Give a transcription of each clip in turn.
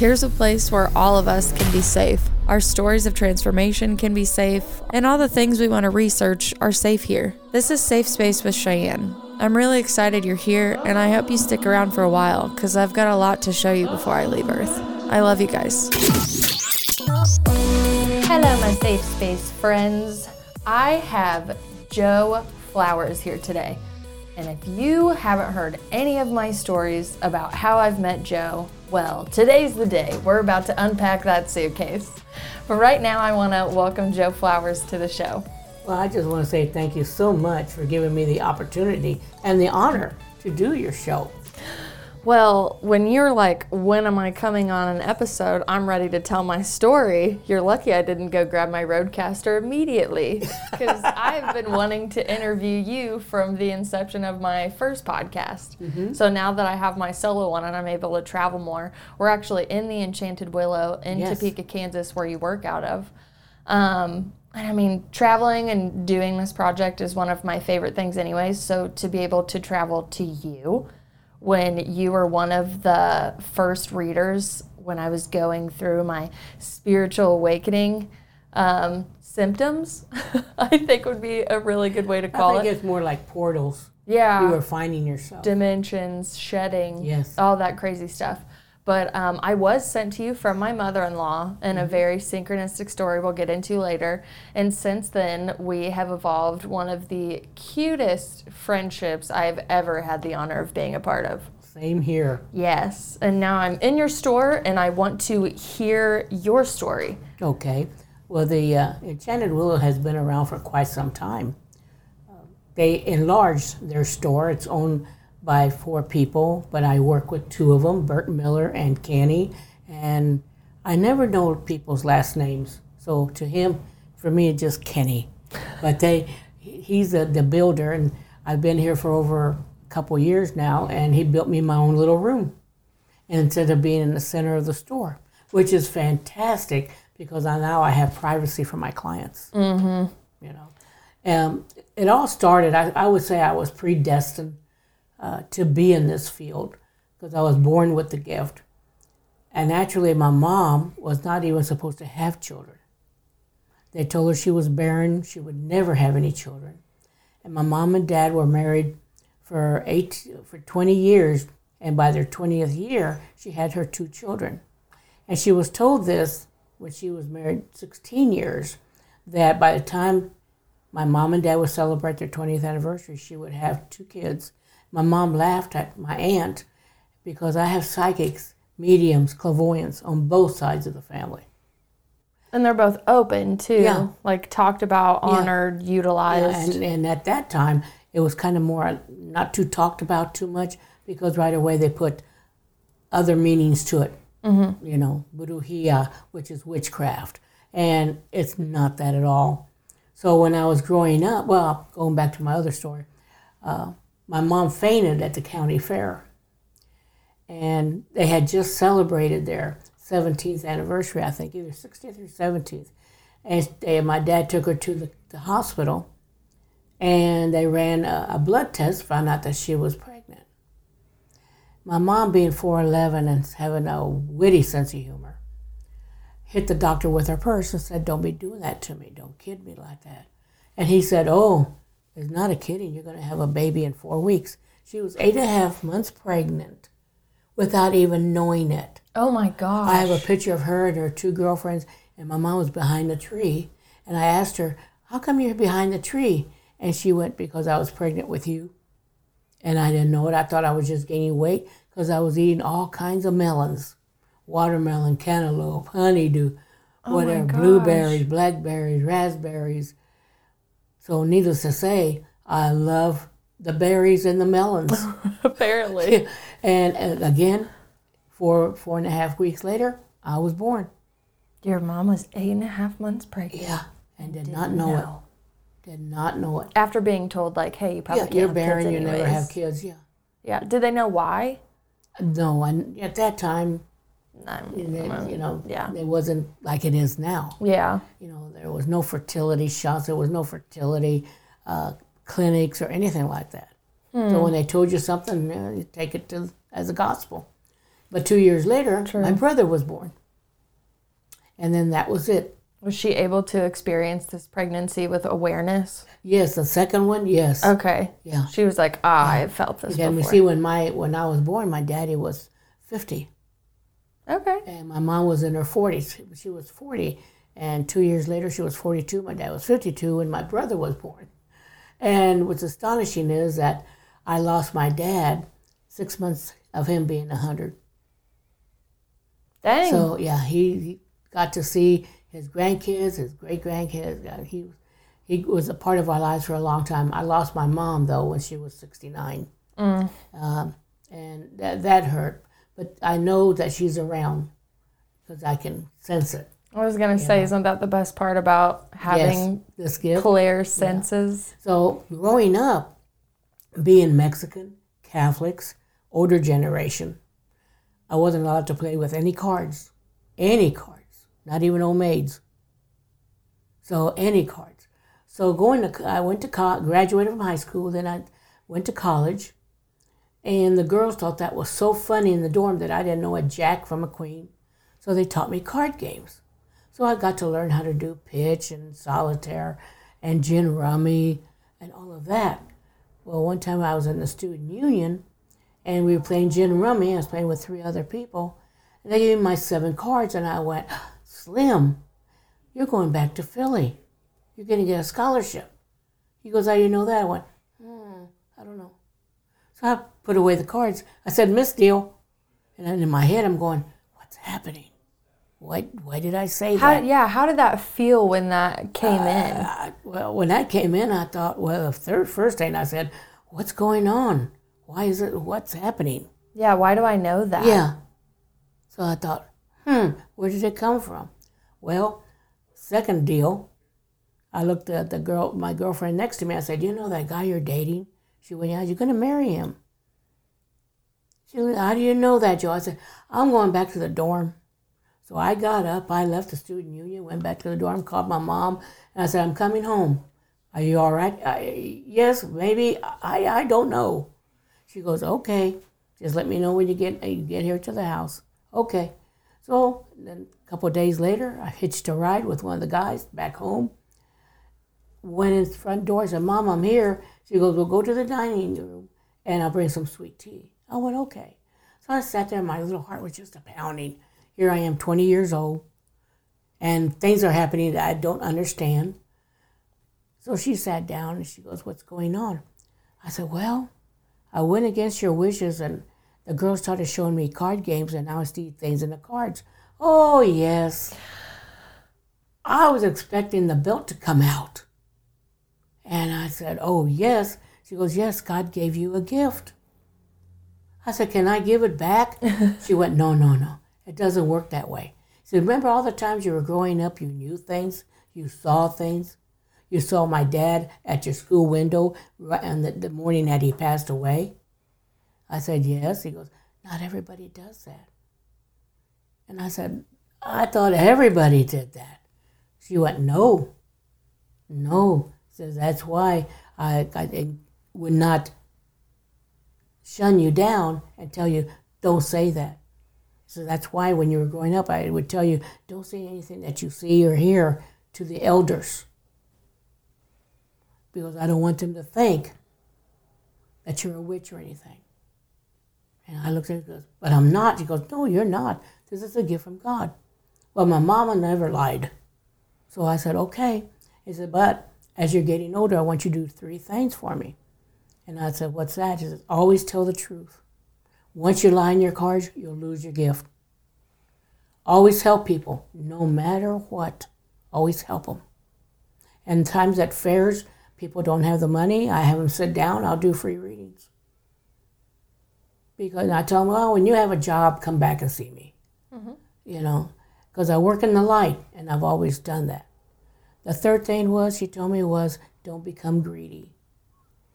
Here's a place where all of us can be safe. Our stories of transformation can be safe, and all the things we want to research are safe here. This is Safe Space with Cheyenne. I'm really excited you're here, and I hope you stick around for a while because I've got a lot to show you before I leave Earth. I love you guys. Hello, my Safe Space friends. I have Jo Flowers here today. And if you haven't heard any of my stories about how I've met Jo, well, today's the day. We're about to unpack that suitcase. But right now, I want to welcome Jo Flowers to the show. Well, I just want to say thank you so much for giving me the opportunity and the honor to do your show. Well, when you're like, when am I coming on an episode? I'm ready to tell my story. You're lucky I didn't go grab my RODECaster immediately because I've been wanting to interview you from the inception of my first podcast. Mm-hmm. So now that I have my solo one and I'm able to travel more, we're actually in the Enchanted Willow in yes. Topeka, Kansas, where you work out of. Um, and I mean, traveling and doing this project is one of my favorite things, anyways. So to be able to travel to you, when you were one of the first readers when I was going through my spiritual awakening um, symptoms, I think would be a really good way to call it. I think it. it's more like portals. Yeah. You were finding yourself. Dimensions, shedding. Yes. All that crazy stuff. But um, I was sent to you from my mother in law in a mm-hmm. very synchronistic story we'll get into later. And since then, we have evolved one of the cutest friendships I've ever had the honor of being a part of. Same here. Yes. And now I'm in your store and I want to hear your story. Okay. Well, the uh, Enchanted Willow has been around for quite some time. They enlarged their store. It's owned by four people, but I work with two of them, Bert Miller and Kenny, and I never know people's last names. So to him, for me, it's just Kenny. But they, he's a, the builder, and I've been here for over a couple years now, and he built me my own little room instead of being in the center of the store, which is fantastic because I, now I have privacy for my clients. Mm-hmm. You know, um, it all started. I, I would say I was predestined uh, to be in this field because I was born with the gift. And actually, my mom was not even supposed to have children. They told her she was barren, she would never have any children. And my mom and dad were married for eight for 20 years, and by their 20th year, she had her two children. And she was told this when she was married 16 years that by the time my mom and dad would celebrate their 20th anniversary, she would have two kids my mom laughed at my aunt because I have psychics, mediums, clairvoyants on both sides of the family. And they're both open too, yeah. like talked about, honored, yeah. utilized. Yeah, and, and at that time, it was kind of more not too talked about too much because right away they put other meanings to it. Mm-hmm. You know, brujeria, which is witchcraft, and it's not that at all. So when I was growing up, well, going back to my other story, uh, my mom fainted at the county fair. And they had just celebrated their 17th anniversary, I think, either 16th or 17th. And they, my dad took her to the, the hospital and they ran a, a, blood test, found out that she was pregnant. My mom, being 4'11 and having a witty sense of humor, hit the doctor with her purse and said, Don't be doing that to me. Don't kid me like that. And he said, Oh, it's not a kidding. You're going to have a baby in four weeks. She was eight and a half months pregnant without even knowing it. Oh my God. I have a picture of her and her two girlfriends, and my mom was behind the tree. And I asked her, How come you're behind the tree? And she went, Because I was pregnant with you. And I didn't know it. I thought I was just gaining weight because I was eating all kinds of melons watermelon, cantaloupe, honeydew, oh whatever, blueberries, blackberries, raspberries, so, needless to say, I love the berries and the melons. Apparently. and, and, again, four four and a half weeks later, I was born. Your mom was eight and a half months pregnant. Yeah, and did not know, know, it. Did not know it. After being told, like, hey, you probably yeah, you're barren, you never have kids. Yeah. Yeah. Did they know why? No, and at that time, you know, yeah. it wasn't like it is now. Yeah. You know, there was no fertility shots, there was no fertility uh, clinics or anything like that. Hmm. So when they told you something, you take it to as a gospel. But two years later, True. my brother was born. And then that was it. Was she able to experience this pregnancy with awareness? Yes, the second one, yes. Okay. Yeah. She was like, ah, I've felt this we before. see when my when I was born, my daddy was 50 okay. and my mom was in her 40s. She was 40 and 2 years later she was 42. My dad was 52 and my brother was born. And what's astonishing is that I lost my dad 6 months of him being 100. Dang. So, yeah, he, he got to see his grandkids, his great grandkids. He he was a part of our lives for a long time. I lost my mom though when she was 69. Um, and that, that hurt. But I know that she's around because I can sense it. I was going to say, isn't that the best part about having yes, this gift. clear senses? So growing up, being Mexican, Catholics, older generation, I wasn't allowed to play with any cards, any cards, not even old maids. So any cards. So going to, I went to co- graduated from high school, then I went to college, and the girls thought that was so funny in the dorm that I didn't know a jack from a queen. So they taught me card games. So I got to learn how to do pitch and solitaire and gin rummy and all of that. Well, one time I was in the student union and we were playing gin rummy. I was playing with three other people. And they gave me my seven cards and I went, Slim, you're going back to Philly. You're going to get a scholarship. He goes, How do you know that? I went, hmm, I don't know. So I put away the cards. I said, Misdeal. And then in my head, I'm going, What's happening? Why, why did I say How, that? yeah, how did that feel when that came in? I, well, when that came in, I thought, well, the third first thing I said, what's going on? Why is it? What's happening? Yeah, why do I know that? Yeah. So I thought, hmm, where did it come from? Well, second deal, I looked at the girl, my girlfriend next to me. I said, you know that guy you're dating? She went, yeah, you're going to marry him. She how do you know that, Jo? I said, I'm going back to the dorm. So I got up, I left the student union, went back to the dorm, called my mom, and I said, I'm coming home. Are you all right? I, yes, maybe. I, I don't know. She goes, okay. Just let me know when you get you get here to the house. Okay. So then a couple days later, I hitched a ride with one of the guys back home. Went in the front door, said, Mom, I'm here. She goes, Well, go to the dining room and I'll bring some sweet tea. I went, Okay. So I sat there, and my little heart was just a pounding. Here I am, 20 years old, and things are happening that I don't understand. So she sat down and she goes, What's going on? I said, Well, I went against your wishes and the girls started showing me card games and I see things in the cards. Oh, yes. I was expecting the belt to come out. And I said, Oh, yes. She goes, Yes, God gave you a gift. I said, Can I give it back? she went, No, no, no. It doesn't work that way. She said, Remember all the times you were growing up, you knew things, you saw things? You saw my dad at your school window right on the, the morning that he passed away? I said, Yes. He goes, Not everybody does that. And I said, I thought everybody did that. She went, No. No. Says that's why I, I would not shun you down and tell you, don't say that. So that's why when you were growing up, I would tell you, don't say anything that you see or hear to the elders. Because I don't want them to think that you're a witch or anything. And I looked at him and goes, But I'm not. He goes, No, you're not. This is a gift from God. Well, my mama never lied. So I said, Okay. He said, But as you're getting older, I want you to do three things for me. And I said, What's that? He says, Always tell the truth. Once you lie in your cards, you'll lose your gift. Always help people, no matter what. Always help them. And times at fairs, people don't have the money. I have them sit down. I'll do free readings. Because I tell them, well, when you have a job, come back and see me. Mm-hmm. You know, because I work in the light, and I've always done that. The third thing was, she told me, was don't become greedy.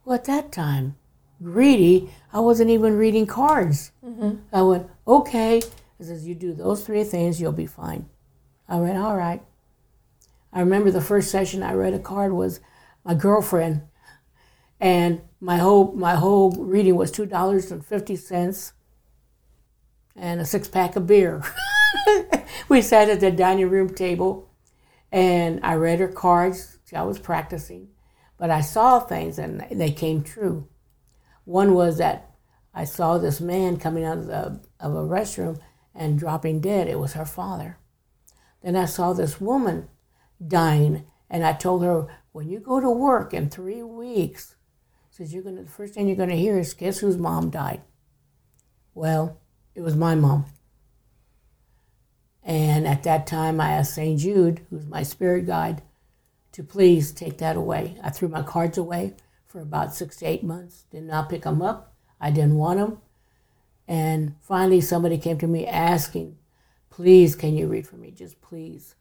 Well, at that time, greedy, I wasn't even reading cards. Mm-hmm. I went, okay. He says, you do those three things, you'll be fine. I went, all right. I remember the first session I read a card was my girlfriend, and my whole my whole reading was two dollars and fifty cents. and a six pack of beer. we sat at the dining room table and I read her cards. I was practicing, but I saw things and they came true. One was that I saw this man coming out of, the, of a restroom and dropping dead. It was her father. Then I saw this woman dying, and I told her, when you go to work in three weeks, says you're gonna the first thing you're gonna hear is guess whose mom died. Well, it was my mom. And at that time, I asked St. Jude, who's my spirit guide, to please take that away. I threw my cards away for about six to eight months, did not pick them up. I didn't want them. And finally, somebody came to me asking, please, can you read for me? Just please.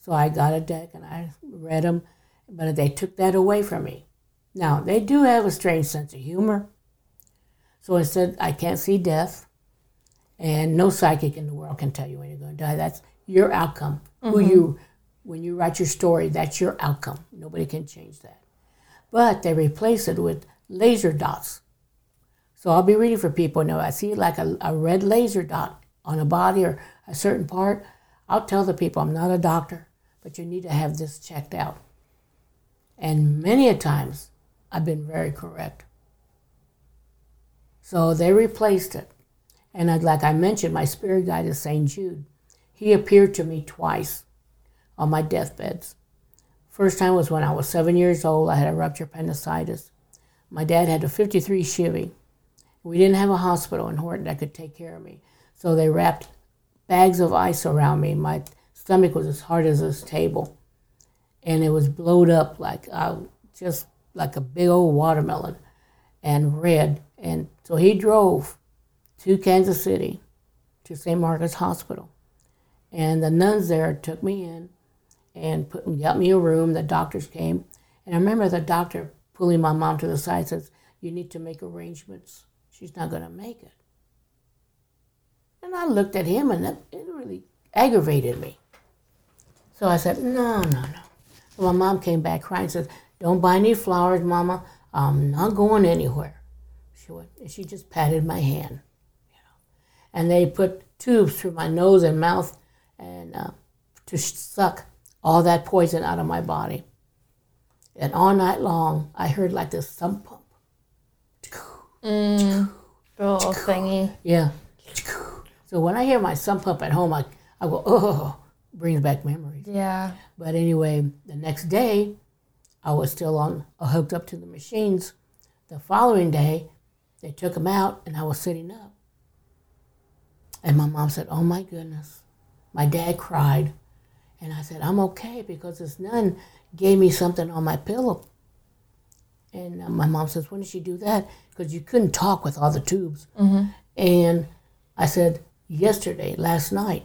So I got a deck and I read them, but they took that away from me. Now, they do have a strange sense of humor. So I said, I can't see death, and no psychic in the world can tell you when you're going to die. That's your outcome. Mm-hmm. Who you, when you write your story, that's your outcome. Nobody can change that. But they replace it with laser dots. So I'll be reading for people. Now I see like a, a red laser dot on a body or a certain part. I'll tell the people I'm not a doctor, but you need to have this checked out. And many a times I've been very correct. So they replaced it. And I'd, like I mentioned, my spirit guide is St. Jude. He appeared to me twice on my deathbeds. First time was when I was seven years old. I had a ruptured appendicitis. My dad had a 53 Chevy. We didn't have a hospital in Horton that could take care of me. So they wrapped bags of ice around me. My stomach was as hard as this table. And it was blowed up like uh, just like a big old watermelon and red. And so he drove to Kansas City to St. Margaret's Hospital. And the nuns there took me in and put, got me a room. The doctors came. And I remember the doctor pulling my mom to the side says, You need to make arrangements. She's not going to make it. And I looked at him and it really aggravated me. So I said, No, no, no. My mom came back crying and said, Don't buy any flowers, Mama. I'm not going anywhere. She went, and she just patted my hand. You know. And they put tubes through my nose and mouth and uh, to suck all that poison out of my body. And all night long, I heard like this thump pump. Mm, little thingy. Yeah. So when I hear my sump pump at home, I, I go, oh, brings back memories. Yeah. But anyway, the next day, I was still on uh, hooked up to the machines. The following day, they took him out, and I was sitting up. And my mom said, "Oh my goodness." My dad cried, and I said, "I'm okay because this nun gave me something on my pillow." And uh, my mom says, "When did she do that?" Because you couldn't talk with all the tubes. Mm-hmm. And I said, "Yesterday, last night."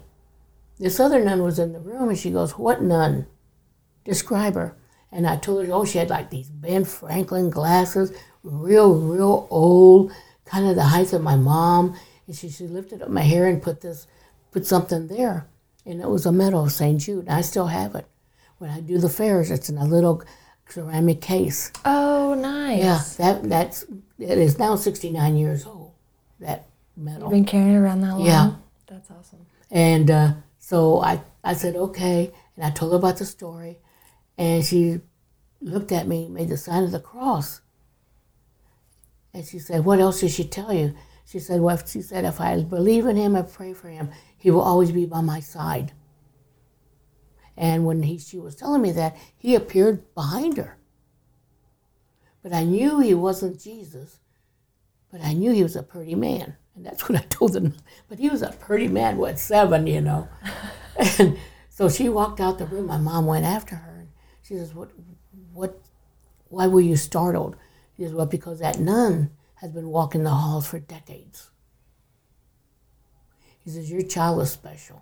This other nun was in the room, and she goes, "What nun? Describe her." And I told her, oh, she had like these Ben Franklin glasses, real, real old, kind of the height of my mom. And she, she lifted up my hair and put this, put something there. And it was a medal of St. Jude. I still have it. When I do the fairs, it's in a little ceramic case. Oh, nice. Yeah, that that's it is now 69 years old. That medal. You've been carrying around that long. Yeah, that's awesome. And uh, so I I said okay, and I told her about the story, and she looked at me, made the sign of the cross. And she said, What else did she tell you? She said, Well, she said, if I believe in him and pray for him, he will always be by my side. And when he, she was telling me that, he appeared behind her. But I knew he wasn't Jesus, but I knew he was a pretty man. And that's what I told them. But he was a pretty man, what, seven, you know? and so she walked out the room. My mom went after her. And She says, "What? What? Why were you startled?" He says, "Well, because that nun has been walking the halls for decades." He says, "Your child was special."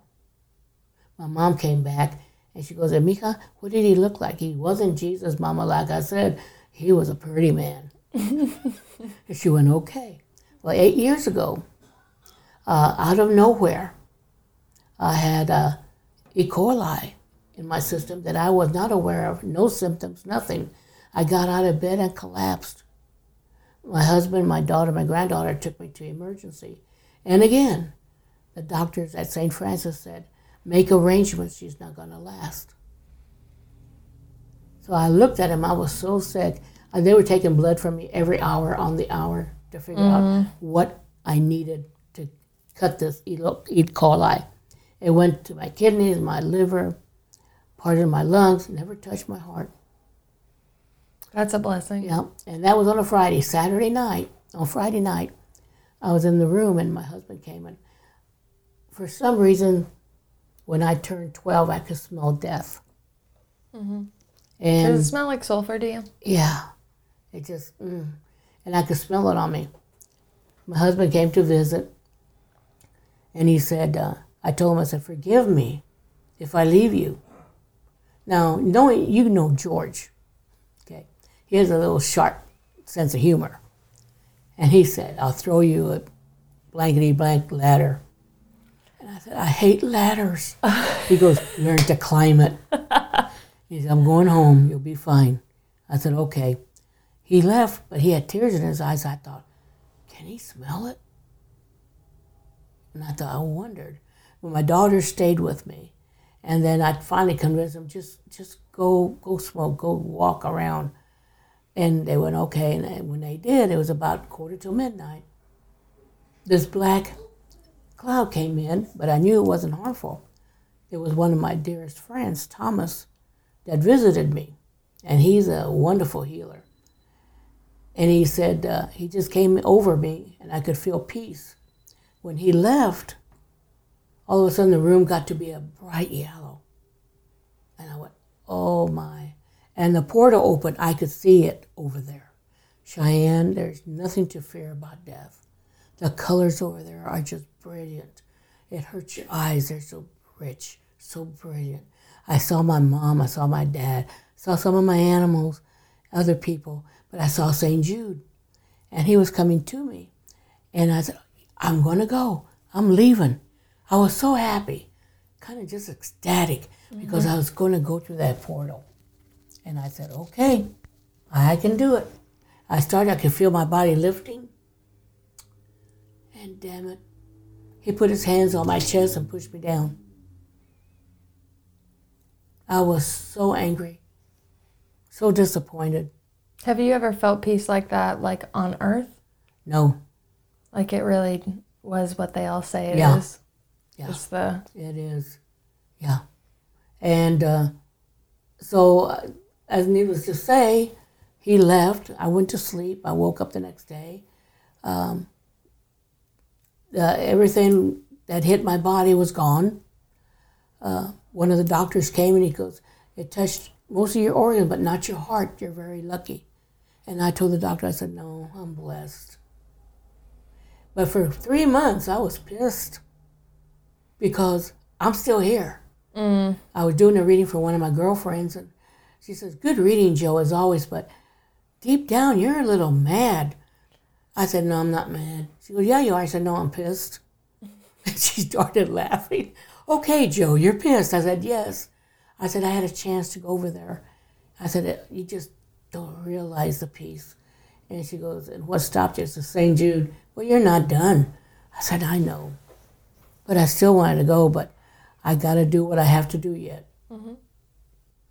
My mom came back and she goes, "Mika, what did he look like? He wasn't Jesus, Mama. Like I said, he was a pretty man." and she went, "Okay." Well, eight years ago, uh, out of nowhere, I had uh, E. coli in my system that I was not aware of, no symptoms, nothing. I got out of bed and collapsed. My husband, my daughter, my granddaughter took me to emergency. And again, the doctors at St. Francis said, make arrangements, she's not going to last. So I looked at him, I was so sick. And they were taking blood from me every hour on the hour to figure out mm-hmm. what I needed to cut this E. coli. It went to my kidneys, my liver, part of my lungs, never touched my heart. That's a blessing. Yeah, and that was on a Friday. Saturday night, on Friday night, I was in the room and my husband came in. For some reason, when I turned 12, I could smell death. Mm-hmm. And Does it smell like sulfur to you? yeah, it just, mm, and I could smell it on me. My husband came to visit and he said, uh, I told him, I said, forgive me if I leave you. Now, knowing you know George, he has a little sharp sense of humor. And he said, I'll throw you a blankety blank ladder. And I said, I hate ladders. he goes, learn to climb it. He said, I'm going home. You'll be fine. I said, okay. He left, but he had tears in his eyes. I thought, can he smell it? And I thought, I wondered. But my daughter stayed with me. And then I finally convinced him, just just go go smoke, go walk around. And they went, okay. And when they did, it was about quarter till midnight. This black cloud came in, but I knew it wasn't harmful. It was one of my dearest friends, Thomas, that visited me. And he's a wonderful healer. And he said, uh, he just came over me and I could feel peace. When he left, all of a sudden the room got to be a bright yellow. And I went, oh my. And the portal opened, I could see it over there. Cheyenne, there's nothing to fear about death. The colors over there are just brilliant. It hurts your eyes, they're so rich, so brilliant. I saw my mom, I saw my dad, saw some of my animals, other people, but I saw St. Jude. And he was coming to me. And I said, I'm going to go. I'm leaving. I was so happy, kind of just ecstatic, because mm-hmm. I was going to go through that portal. And I said, okay, I can do it. I started, I could feel my body lifting. And damn it, he put his hands on my chest and pushed me down. I was so angry, so disappointed. Have you ever felt peace like that, like on earth? No, Like it really was what they all say it is. Yeah. Yeah. It's the it is. Yeah. And uh, so, uh, as needless to say, he left. I went to sleep. I woke up the next day. Um, uh, everything that hit my body was gone. Uh, one of the doctors came and he goes, It touched most of your organs, but not your heart. You're very lucky. And I told the doctor, I said, No, I'm blessed. But for three months, I was pissed because I'm still here. I was doing a reading for one of my girlfriends, and she says, Good reading, Jo, as always, but deep down, you're a little mad. I said, No, I'm not mad. She goes, Yeah, you are. I said, No, I'm pissed. And she started laughing. Okay, Jo, you're pissed. I said, Yes. I said, I had a chance to go over there. I said, uh, You just don't realize the peace. And she goes, And what stopped you? It's the St. Jude. Well, you're not done. I said, I know. But I still wanted to go, but I got to do what I have to do yet. Mm-hmm.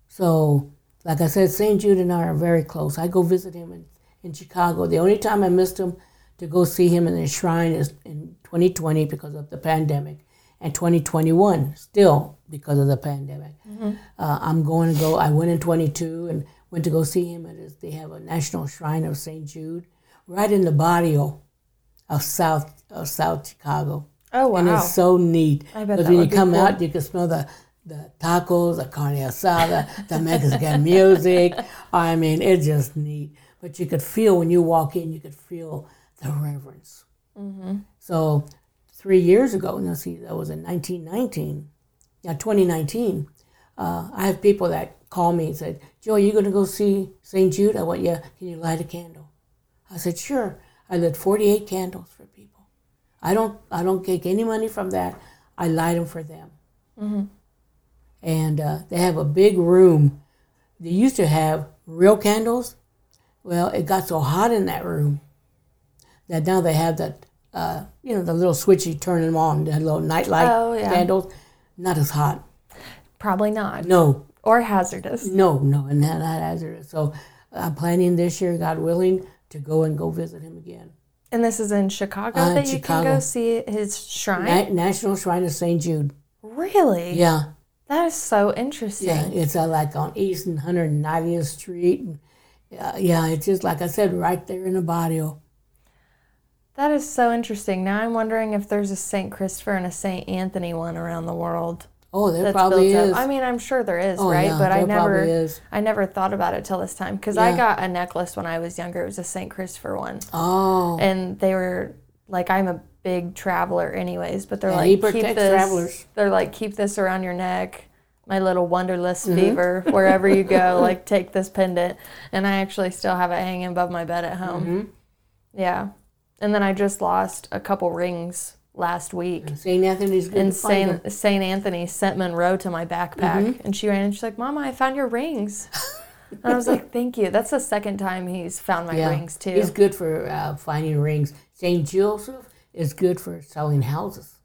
So, like I said, St. Jude and I are very close. I go visit him in, in Chicago. The only time I missed him to go see him in the shrine is in 2020 because of the pandemic, and 2021 still because of the pandemic. Uh, I'm going to go. I went in 22 and went to go see him at his. They have a national shrine of St. Jude, right in the barrio of South of South Chicago. Oh wow! And it's so neat. I bet Because when you come cool. out, you can smell the, the tacos, the carne asada, the Mexican music. I mean, it's just neat. But you could feel when you walk in, you could feel the reverence. Mm-hmm. So three years ago, now see, that was in 1919, yeah, 2019, uh, I have people that call me and said, Jo, are you going to go see St. Jude? I went, yeah, can you light a candle? I said, sure. I lit 48 candles for people. I don't, I don't take any money from that. I light them for them. And uh, they have a big room. They used to have real candles. Well, it got so hot in that room that now they have that uh, you know, the little switch you turn them on, the little nightlight Oh, yeah. candles. Not as hot. Probably not. No, Or hazardous. no, no, and not, not hazardous. So I'm planning this year, God willing, to go and go visit him again. And this is in Chicago Uh, that you can go see his shrine? Na- National Shrine of St. Jude. Really? Yeah, That is so interesting. yeah, it's uh, like on East and 190th Street. And, uh, yeah, it's just like I said, right there in the barrio. That is so interesting. Now I'm wondering if there's a St. Christopher and a St. Anthony one around the world. Oh, there That's probably built is. up. I mean, I'm sure there is, oh, right? yeah, but I never is. I never thought about it till this time because I got a necklace when I was younger. It was a St. Christopher one. Oh, and they were like I'm a big traveler anyways, but they're Yeah, like keep this travelers. they're like keep this around your neck. My little wonderless Mm-hmm. fever, wherever you go, like take this pendant. And I actually still have it hanging above my bed at home. Mm-hmm. Yeah. And then I just lost a couple rings last week. St. Anthony's good And to find them. Saint Saint Anthony sent Monroe to my backpack, Mm-hmm. and she ran and she's like, "Mama, I found your rings." and I was like, "Thank you." That's the second time he's found my Yeah, rings too. He's good for uh, finding rings. St. Joseph is good for selling houses.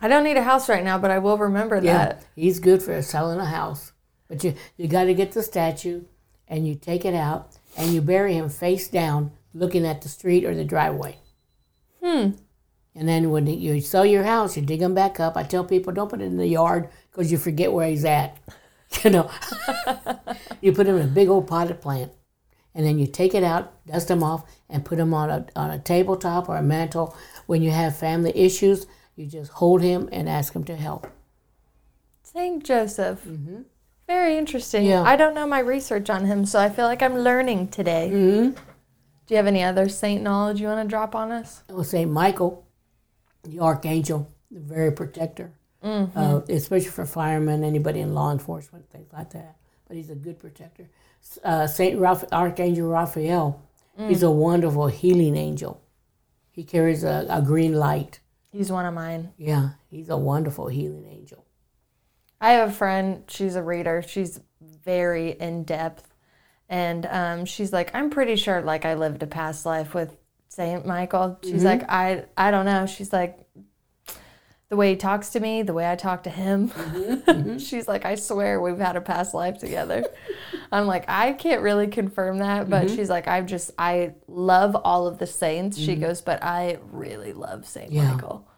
I don't need a house right now, but I will remember that. he's good for selling a house. But you you got to get the statue, and you take it out, and you bury him face down, looking at the street or the driveway. Hmm. And then when you sell your house, you dig him back up. I tell people don't put it in the yard because you forget where he's at. You know, you put him in a big old potted plant, and then you take it out, dust them off, and put them on a on a tabletop or a mantle. When you have family issues, you just hold him and ask him to help. Saint Joseph. Very interesting. Mm-hmm. Yeah. I don't know my research on him, so I feel like I'm learning today. Mm-hmm. Do you have any other saint knowledge you want to drop on us? I would say Michael, the archangel, the very protector, uh, especially for firemen, anybody in law enforcement, things like that. But he's a good protector. Uh, Saint Raph- Archangel Raphael, he's a wonderful healing angel. He carries a, a green light. He's one of mine. Yeah, he's a wonderful healing angel. I have a friend, she's a reader. She's very in depth. And um, she's like, I'm pretty sure like I lived a past life with Saint Michael. She's Mm-hmm. like, I I don't know. She's like the way he talks to me, the way I talk to him. Mm-hmm. she's like, I swear we've had a past life together. I'm like, I can't really confirm that, but Mm-hmm. she's like, I just I love all of the saints. She goes, but I really love Saint Mm-hmm. Yeah. Michael.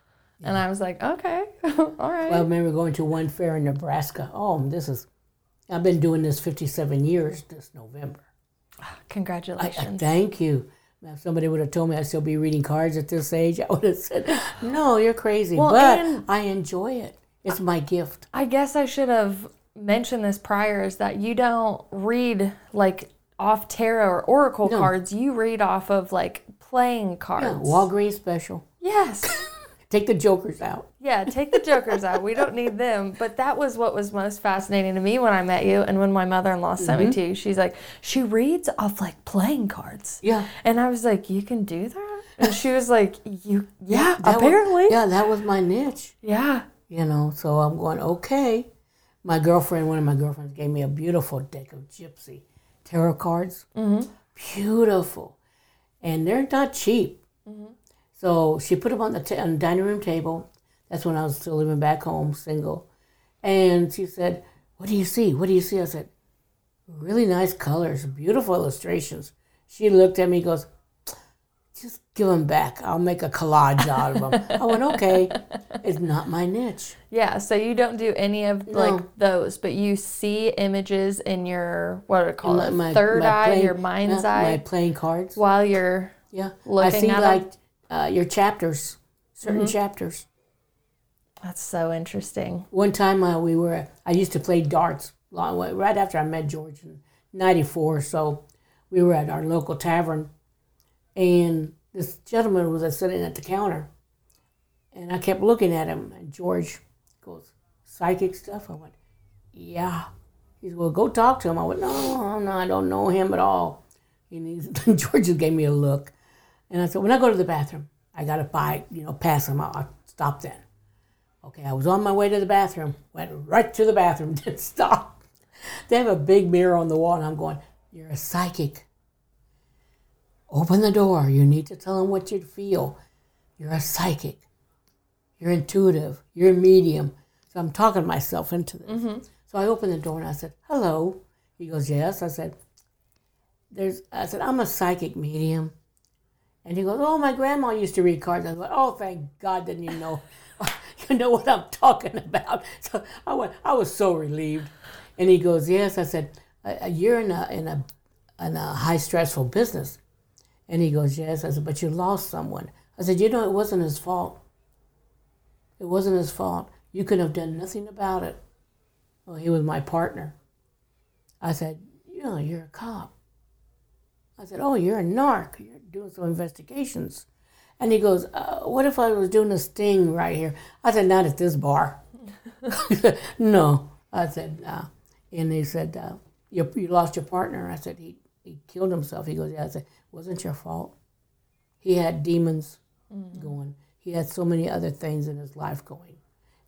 And I was like, okay, all right. Well, I remember going to one fair in Nebraska. Oh, this is, I've been doing this 57 years this November. I, Congratulations. I thank you. Now, if somebody would have told me I'd still be reading cards at this age, I would have said, no, you're crazy. Well, but I enjoy it. It's my gift. I guess I should have mentioned this prior is that you don't read like off tarot or oracle No. cards. You read off of like playing cards. Yeah, Walgreens special. yes. Take the jokers out. Yeah, take the jokers out. We don't need them. But that was what was most fascinating to me when I met you and when my mother in law sent Mm-hmm. me to you. She's like, she reads off like playing cards. Yeah. And I was like, you can do that? And she was like, you, yeah, That was- apparently. yeah, that was my niche. yeah. You know, so I'm going, okay. My girlfriend, one of my girlfriends, gave me a beautiful deck of gypsy tarot cards. Mm-hmm. Beautiful. And they're not cheap. So she put them on the, ta- on the dining room table. That's when I was still living back home, single. And she said, What do you see? What do you see? I said, Really nice colors, beautiful illustrations. She looked at me and goes, Just give them back. I'll make a collage out of them. I went, Okay. It's not my niche. Yeah, so you don't do any of like those, but you see images in your what do I call it? Third eye, playing- your mind's uh, eye, My playing cards. while you're Yeah. I looking see at like uh, your chapters, certain Mm-hmm. chapters. that's so interesting. One time uh, we were, I used to play darts long way, right after I met George in 94. So we were at our local tavern and this gentleman was uh, sitting at the counter and I kept looking at him and George goes, psychic stuff? I went, yeah. He said, well, go talk to him. I went, no, no, I don't know him at all. And he, George just gave me a look. And I said, when I go to the bathroom, I got to buy, you know, pass him out. I'll stop then. Okay, I was on my way to the bathroom, went right to the bathroom, didn't stop. They have a big mirror on the wall, and I'm going, You're a psychic. Open the door. You need to tell them what you feel. You're a psychic. You're intuitive. You're a medium. So I'm talking myself into this. Mm-hmm. So I opened the door and I said, Hello. He goes, Yes. I said, There's I said, I'm a psychic medium. And he goes, Oh, my grandma used to read cards. I went, Oh, thank God didn't you know you know what I'm talking about. So I went, I was so relieved. And he goes, Yes. I said, "Uh, You're in a in a in a high stressful business. And he goes, Yes. I said, But you lost someone. I said, You know, it wasn't his fault. It wasn't his fault. You could have done nothing about it. Well, he was my partner. I said, You know, you're a cop. I said, Oh, you're a narc. You're doing some investigations. And he goes, uh, What if I was doing a sting right here? I said, Not at this bar. no. I said, uh, And he said, uh, you, you lost your partner. I said, he, he killed himself. He goes, Yeah. I said, Wasn't your fault. He had demons going. He had so many other things in his life going.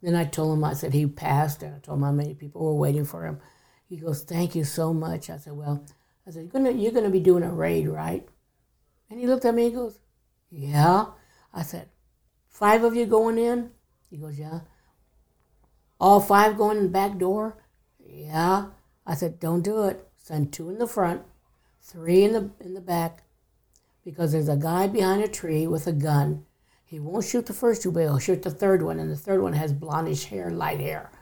Then I told him, I said, he passed, and I told him how many people were waiting for him. He goes, Thank you so much. I said, Well, I said, You're gonna, you're gonna be doing a raid, right? And he looked at me, he goes, Yeah. I said, Five of you going in? He goes, Yeah. All five going in the back door? Yeah. I said, Don't do it. Send two in the front, three in the in the back, because there's a guy behind a tree with a gun. He won't shoot the first two, but he'll shoot the third one, and the third one has blondish hair, light hair,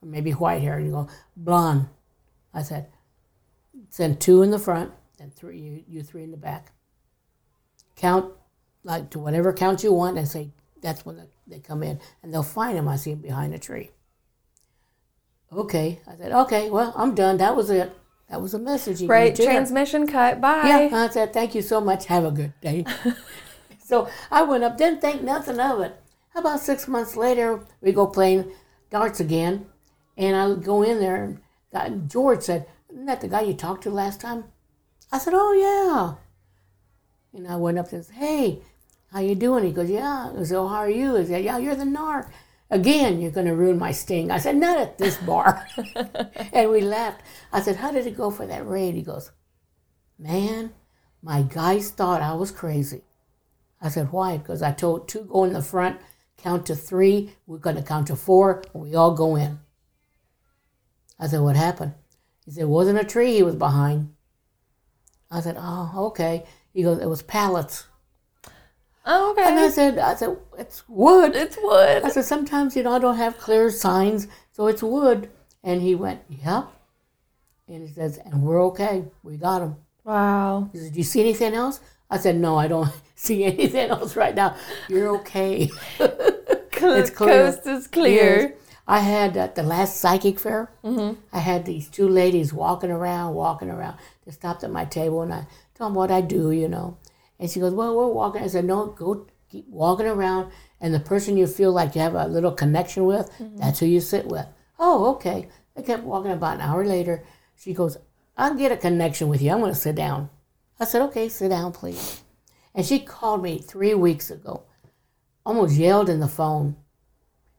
or maybe white hair. And you go, blonde. I said, send two in the front and three, you, you three in the back. Count like to whatever count you want, and say that's when they come in, and they'll find him. I see him behind a tree. Okay, I said, okay, well, I'm done. That was it. That was a message. Right. needed to hear. Transmission cut. Bye. Yeah, I said, thank you so much. Have a good day. so I went up, didn't think nothing of it. About six months later, we go playing darts again. And I go in there, and uh, George said, Isn't that the guy you talked to last time? I said, Oh, yeah. And I went up and said, Hey, how you doing? He goes, Yeah. I said, Oh, how are you? He said, Yeah, you're the narc. Again, you're going to ruin my sting. I said, Not at this bar. and we laughed. I said, How did it go for that raid? He goes, Man, my guys thought I was crazy. I said, Why? Because I told two go in the front, count to three, we're going to count to four, and we all go in. I said, What happened? He said, It wasn't a tree he was behind. I said, Oh, okay. He goes, It was pallets. Oh, okay. And I said, I said, It's wood. it's wood. I said, Sometimes, you know, I don't have clear signs, so it's wood. And he went, Yep. And he says, And we're okay. We got him. Wow. He said, Do you see anything else? I said, No, I don't see anything else right now. You're okay. It's clear. Coast is clear. Yes. I had at the last psychic fair, mm-hmm. I had these two ladies walking around, walking around. They stopped at my table and I them what I do, you know. And she goes, Well, we're walking. I said, No, go keep walking around. And the person you feel like you have a little connection with, mm-hmm. that's who you sit with. Oh, okay. I kept walking about an hour later. She goes, I'll get a connection with you. I'm going to sit down. I said, Okay, sit down, please. And she called me three weeks ago, almost yelled in the phone.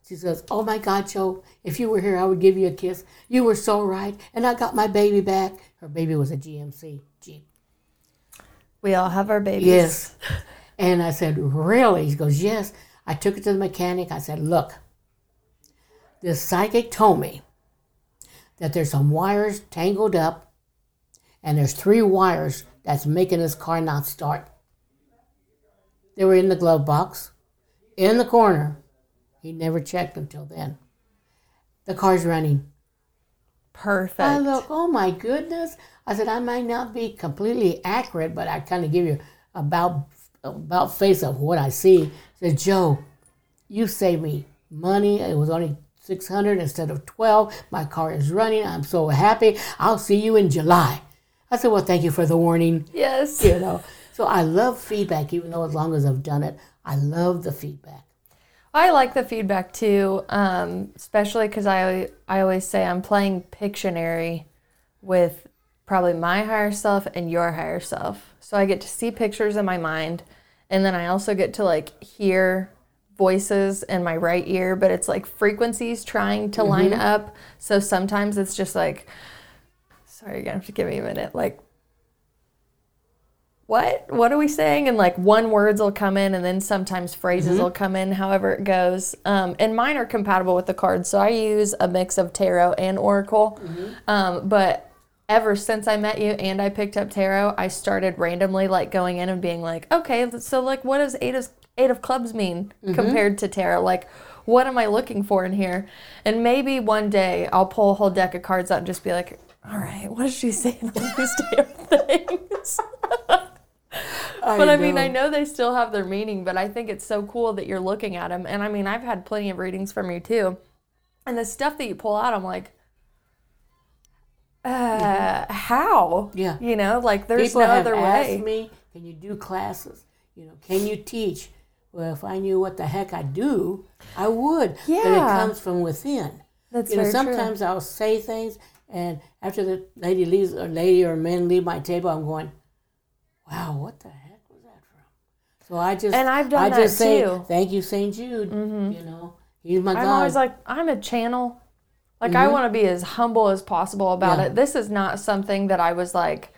She says, Oh my God, Jo, if you were here, I would give you a kiss. You were so right. And I got my baby back. Her baby was a GMC. We all have our babies. Yes. And I said, Really? He goes, Yes. I took it to the mechanic. I said, Look, this psychic told me that there's some wires tangled up, and there's three wires that's making this car not start. They were in the glove box, in the corner. He never checked until then. The car's running. Perfect. I look, oh my goodness. I said, I might not be completely accurate, but I kind of give you about about face of what I see. I said, Jo, you saved me money. It was only 600 instead of 12. My car is running. I'm so happy. I'll see you in July. I said, well, thank you for the warning. yes. You know, so I love feedback, even though as long as I've done it, I love the feedback. I like the feedback too, um, especially because I I always say I'm playing Pictionary with probably my higher self and your higher self. So I get to see pictures in my mind, and then I also get to like hear voices in my right ear, but it's like frequencies trying to line up. So sometimes it's just like, sorry, you're gonna have to give me a minute, like what? What are we saying? And like one words will come in, and then sometimes phrases Mm-hmm. will come in, however it goes. Um, and mine are compatible with the cards, so I use a mix of tarot and oracle. Mm-hmm. Um, but ever since I met you and I picked up tarot, I started randomly like going in and being like, okay, so like, what does eight of eight of clubs mean Mm-hmm. compared to tarot? Like, what am I looking for in here? And maybe one day I'll pull a whole deck of cards out and just be like, all right, what is she saying on these damn things? But I mean, I know they still have their meaning, but I think it's so cool that you're looking at them. And I mean, I've had plenty of readings from you too. And the stuff that you pull out, I'm like, uh, how? Yeah. You know, like there's People no have other asked way. me, "Can you do classes? You know, can you teach?" Well, if I knew what the heck I do, I would. Yeah. But it comes from within. That's you know, very true. sometimes I'll say things, and after the lady leaves, or lady or men leave my table, I'm going, "Wow, what the heck was that from?" So I just And I've done I that just too. Mm-hmm. "Thank you, Saint Jude." You know, he's my god. I'm always like, I'm a channel. Like, I want to be as humble as possible about Mm-hmm. Yeah. it. This is not something that I was like,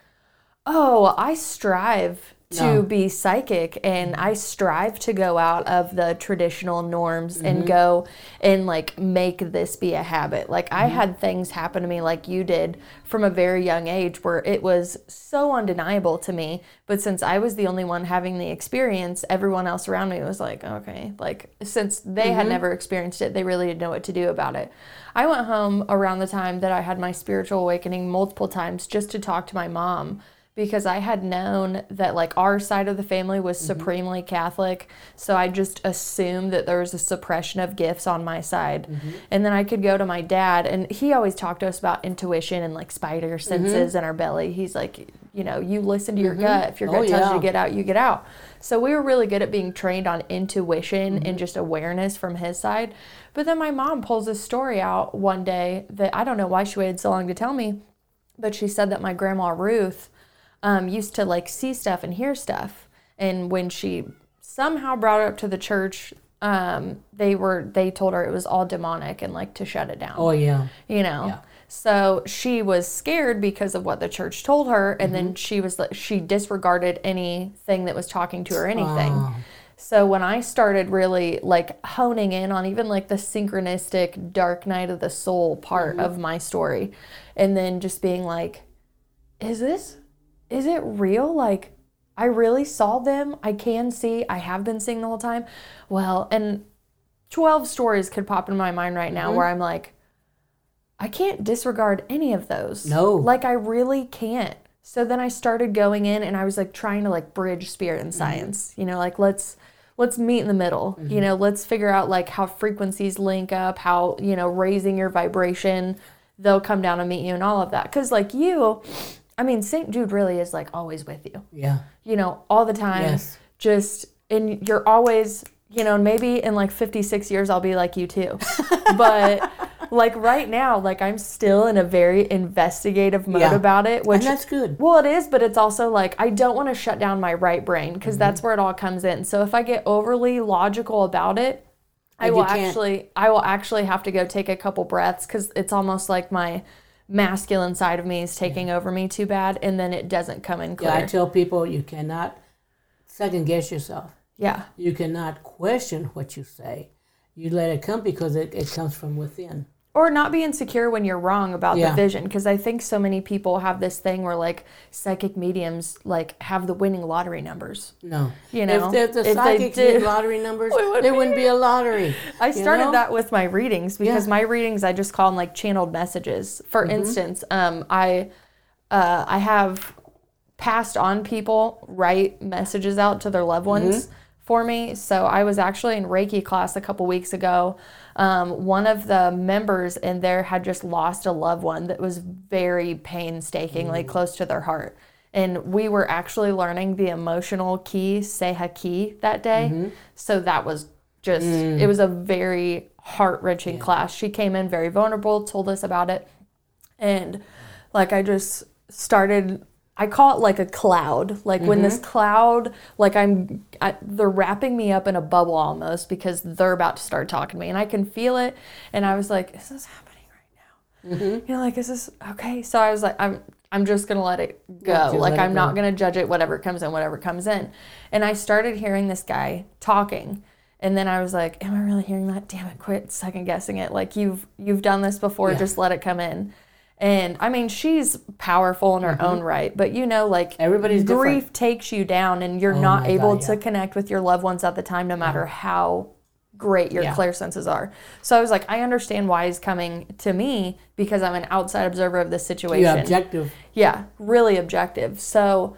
oh, I strive to No. be psychic and I strive to go out of the traditional norms Mm-hmm. and go and like make this be a habit. Like, I Mm-hmm. had things happen to me like you did from a very young age where it was so undeniable to me. But since I was the only one having the experience, everyone else around me was like, okay, like since they had never experienced it, they really didn't know what to do about it. I went home around the time that I had my spiritual awakening multiple times just to talk to my mom because I had known that like our side of the family was mm-hmm. supremely Catholic, so I just assumed that there was a suppression of gifts on my side. Mm-hmm. And then I could go to my dad and he always talked to us about intuition and like spider mm-hmm. senses in our belly. He's like, you know, you listen to your gut. If your Oh, gut tells you to get out, you get out. So we were really good at being trained on intuition and just awareness from his side. But then my mom pulls this story out one day that I don't know why she waited so long to tell me, but she said that my grandma Ruth um, used to like see stuff and hear stuff. And when she somehow brought it up to the church, um, they were they told her it was all demonic and like to shut it down. Oh yeah, you know? Yeah. so she was scared because of what the church told her and then she was like she disregarded anything that was talking to her anything. So when i started really like honing in on even like the synchronistic dark night of the soul part of my story and then just being like is this is it real like i really saw them i can see i have been seeing the whole time well and 12 stories could pop in my mind right now mm-hmm. where i'm like I can't disregard any of those. No. Like I really can't. So then I started going in and I was like trying to like bridge spirit and mm-hmm. science. You know, like let's let's meet in the middle. You mm-hmm. know, let's figure out like how frequencies link up, how, you know, raising your vibration, they'll come down and meet you and all of that. Cuz like you, I mean, St. Jude really is like always with you. yeah. You know, all the time. Yes. Just and you're always, you know, maybe in like 56 years I'll be like you too. but like right now, like I'm still in a very investigative mode Yeah. about it, which and that's good. well, it is, but it's also like I don't want to shut down my right brain because Mm-hmm. that's where it all comes in. So if I get overly logical about it, I Like will actually I will actually have to go take a couple breaths because it's almost like my masculine side of me is taking over me too bad, and then it doesn't come in clear. Yeah, I tell people you cannot second guess yourself. Yeah, You cannot question what you say. You let it come because it, it comes from within. Or not be insecure when you're wrong about Yeah. the vision because I think so many people have this thing where like psychic mediums like have the winning lottery numbers. No. You know, if, if the if they did- lottery numbers, We wouldn't there be wouldn't be a lottery. I you started know? that with my readings because Yeah. my readings I just call them like channeled messages. For Mm-hmm. instance, um, I uh, I have passed on people write messages out to their loved Mm-hmm. ones for me. So I was actually in Reiki class a couple weeks ago. Um, one of the members in there had just lost a loved one that was very painstakingly Mm. close to their heart. And we were actually learning the emotional key, Sei He Ki, that day. Mm-hmm. So that was just, Mm. it was a very heart wrenching class. She came in very vulnerable, told us about it. And like I just started I call it like a cloud. Like when this cloud, like I'm, I, they're wrapping me up in a bubble almost because they're about to start talking to me, and I can feel it. And I was like, "Is this happening right now?" You know, like, "Is this okay?" So I was like, I'm I'm just gonna let it go. Yeah, like I'm not gonna judge it. Whatever comes in, whatever comes in. And I started hearing this guy talking, and then I was like, "Am I really hearing that? Damn it! Quit second guessing it. Like you've you've done this before. Yeah. Just let it come in." And I mean, she's powerful in her own right, but you know, like Mm-hmm. Everybody's grief different. takes you down, and you're Oh not able God, to connect with your loved ones at the time, no matter how great your Yeah. clair senses are. So I was like, I understand why he's coming to me because I'm an outside observer of this situation. Yeah, objective. Yeah, really objective. So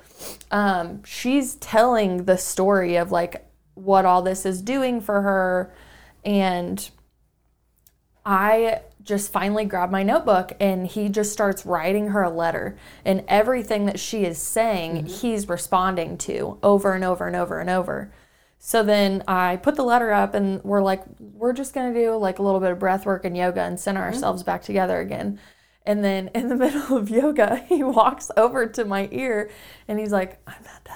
um, she's telling the story of like what all this is doing for her. And I just finally grabbed my notebook and he just starts writing her a letter. And everything that she is saying, he's responding to over and over and over and over. So then I put the letter up and we're like, we're just gonna do like a little bit of breath work and yoga and center ourselves back together again. And then in the middle of yoga, he walks over to my ear and he's like, I'm not done.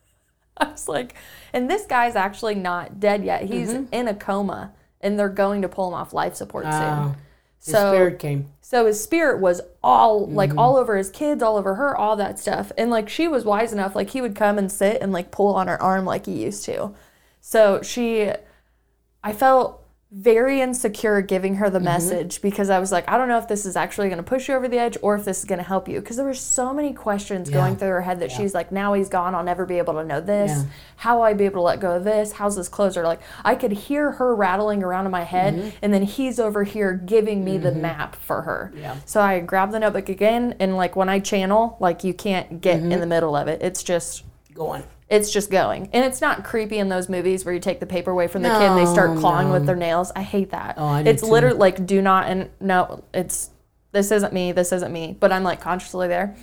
I was like, and this guy's actually not dead yet. He's in a coma and they're going to pull him off life support Uh, soon. His So spirit came. so his spirit was all like mm-hmm. all over his kids, all over her, all that stuff. And like she was wise enough, like he would come and sit and like pull on her arm like he used to. So she I felt very insecure giving her the Mm-hmm. message because I was like, I don't know if this is actually going to push you over the edge or if this is going to help you. Because there were so many questions Yeah. going through her head that she's like, now he's gone, I'll never be able to know this. Yeah. How will I be able to let go of this? How's this closer? Like I could hear her rattling around in my head, Mm-hmm. and then he's over here giving me the map for her. Yeah. So I grab the notebook again, and like when I channel, like you can't get Mm-hmm. in the middle of it. It's just Go on. It's just going. And it's not creepy in those movies where you take the paper away from the kid and they start No, clawing with their nails. I hate that. Oh, I do it's too. literally like do not and no, it's this isn't me, this isn't me. But I'm like consciously there.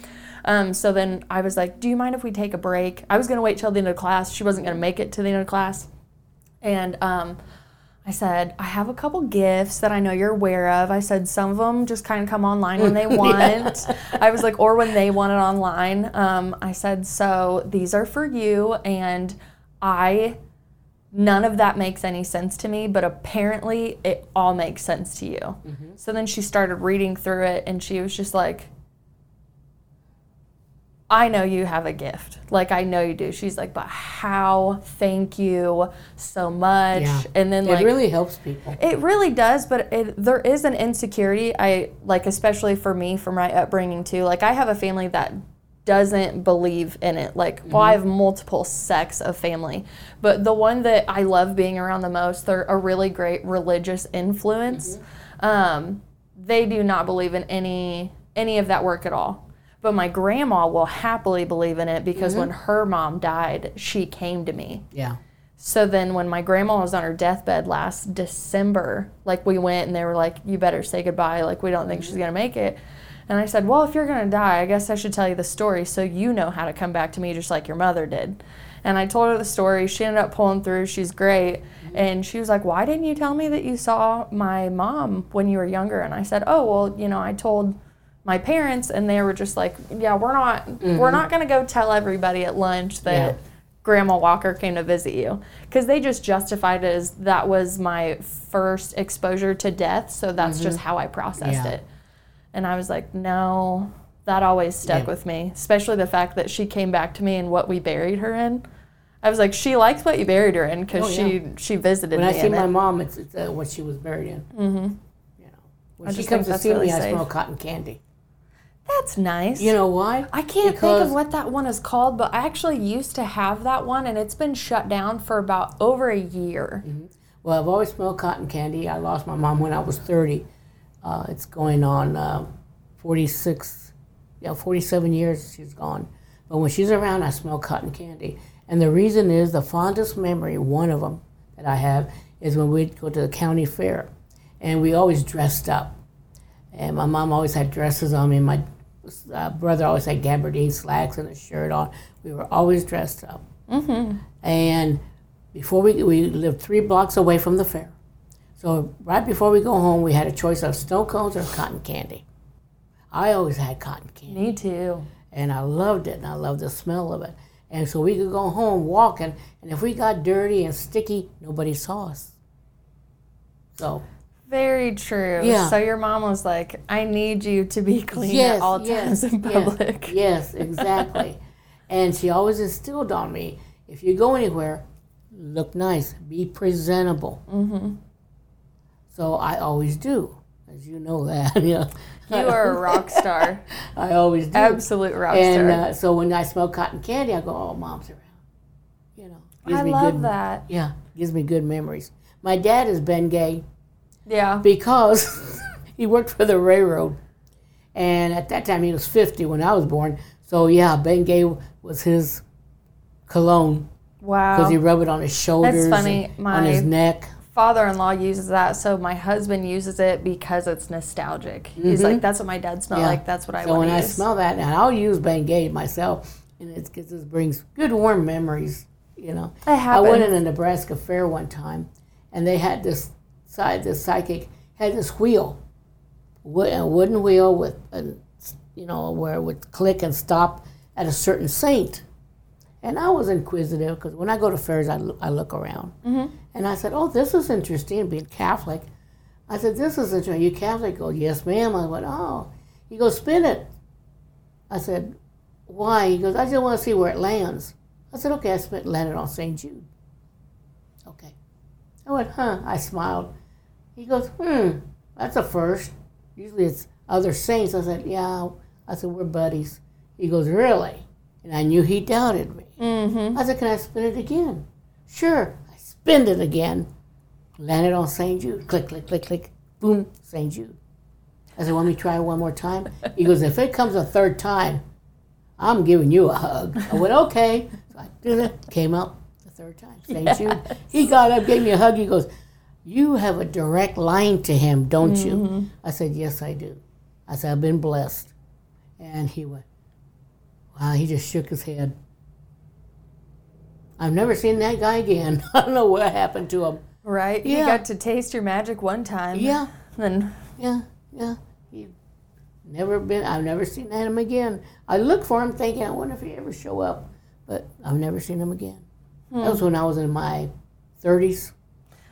Um, so then I was like, Do you mind if we take a break? I was gonna wait till the end of class. She wasn't gonna make it to the end of class. And um I said, I have a couple gifts that I know you're aware of. I said, some of them just kind of come online when they want. I was like, or when they want it online. Um, I said, so these are for you. And I, none of that makes any sense to me, but apparently it all makes sense to you. So then she started reading through it and she was just like, I know you have a gift. Like I know you do. She's like, but how? Thank you so much. Yeah. And then like, it really helps people. it really does, but it, there is an insecurity. I like, especially for me, from my upbringing too. Like, I have a family that doesn't believe in it. Like, well, I have multiple sects of family, but the one that I love being around the most, they're a really great religious influence. Um, they do not believe in any any of that work at all. But my grandma will happily believe in it because mm-hmm. when her mom died, she came to me. Yeah. So then when my grandma was on her deathbed last December, like we went and they were like, You better say goodbye, like we don't think she's gonna make it. And I said, Well, if you're gonna die, I guess I should tell you the story so you know how to come back to me just like your mother did. And I told her the story. She ended up pulling through. She's great. Mm-hmm. And she was like, Why didn't you tell me that you saw my mom when you were younger? And I said, Oh, well, you know, I told my parents and they were just like, Yeah, we're not we're not gonna go tell everybody at lunch that Yeah. Grandma Walker came to visit you because they just justified it as that was my first exposure to death, so that's just how I processed Yeah. it. And I was like, no, that always stuck Yeah. with me, especially the fact that she came back to me and what we buried her in. I was like, she likes what you buried her in because Oh, she she visited When I see my it. mom, it's, it's uh, what she was buried in. Mm-hmm. You know, when I she comes to see really me, I smell cotton candy. That's nice. You know why? I can't think of what that one is called, but I actually used to have that one, and it's been shut down for about over a year. Well, I've always smelled cotton candy. I lost my mom when I was 30. Uh, it's going on uh, 46, yeah, 47 years she's gone. But when she's around, I smell cotton candy. And the reason is the fondest memory, one of them that I have, is when we'd go to the county fair. And we always dressed up. And my mom always had dresses on me. My uh, brother always had gabardine slacks and a shirt on. We were always dressed up. Mm-hmm. And before we we lived three blocks away from the fair. So right before we go home, we had a choice of snow cones or cotton candy. I always had cotton candy, Me too. and I loved it, and I loved the smell of it. And so we could go home walking, and if we got dirty and sticky, nobody saw us. So Very true. Yeah. So your mom was like, I need you to be clean Yes, at all yes, times in public. Yes, exactly. and she always instilled on me if you go anywhere, look nice, be presentable. Mm-hmm. So I always do, as you know that. yeah. You are a rock star. I always do. Absolute rock and star. uh, so when I smell cotton candy, I go, "Oh, mom's around." You know, gives I me love good, that. Yeah, gives me good memories. My dad is Ben Gay Yeah. because he worked for the railroad, and at that time he was fifty when I was born. So yeah, Ben Gay was his cologne Wow. because he rubbed it on his shoulders, That's funny. and on his My- neck. Father in law uses that, so my husband uses it because it's nostalgic. He's mm-hmm. like, that's what my dad smelled Yeah. like. That's what I So want when to I smell that, and I'll use Bengay myself, and it just it brings good warm memories. You know, I went in a Nebraska fair one time, and they had this side. This psychic had this wheel, a wooden wheel with a, you know, where it would click and stop at a certain saint. And I was inquisitive because when I go to fairs, I look, I look around. Mm-hmm. And I said, "Oh, this is interesting." Being Catholic, I said, "This is interesting." Are you Catholic? He goes, "Yes, ma'am." I went, "Oh." He goes, "Spin it." I said, "Why?" He goes, "I just want to see where it lands." I said, "Okay." I spent it landed on St. Jude. Okay. I went, "Huh?" I smiled. He goes, "Hmm, that's a first. Usually it's other saints." I said, "Yeah." I said, "We're buddies." He goes, "Really?" And I knew he doubted me. mm-hmm. I said, Can I spin it again? Sure. I spinned it again. Landed on St. Jude. Click, click, click, click. Boom, St. Jude. I said, Want me to try it one more time? He goes, If it comes a third time, I'm giving you a hug. I went, Okay. So I did it. Came up the third time. St. Jude. He got up, gave me a hug. He goes, You have a direct line to him, don't you? Mm-hmm. I said, Yes, I do. I said, I've been blessed. And he went, Wow, he just shook his head. I've never seen that guy again. I don't know what happened to him. Right? You Yeah. got to taste your magic one time. Yeah, Then yeah, yeah. He never been. I've never seen him again. I look for him, thinking, I wonder if he ever show up, but I've never seen him again. That was hmm. when I was in my thirties.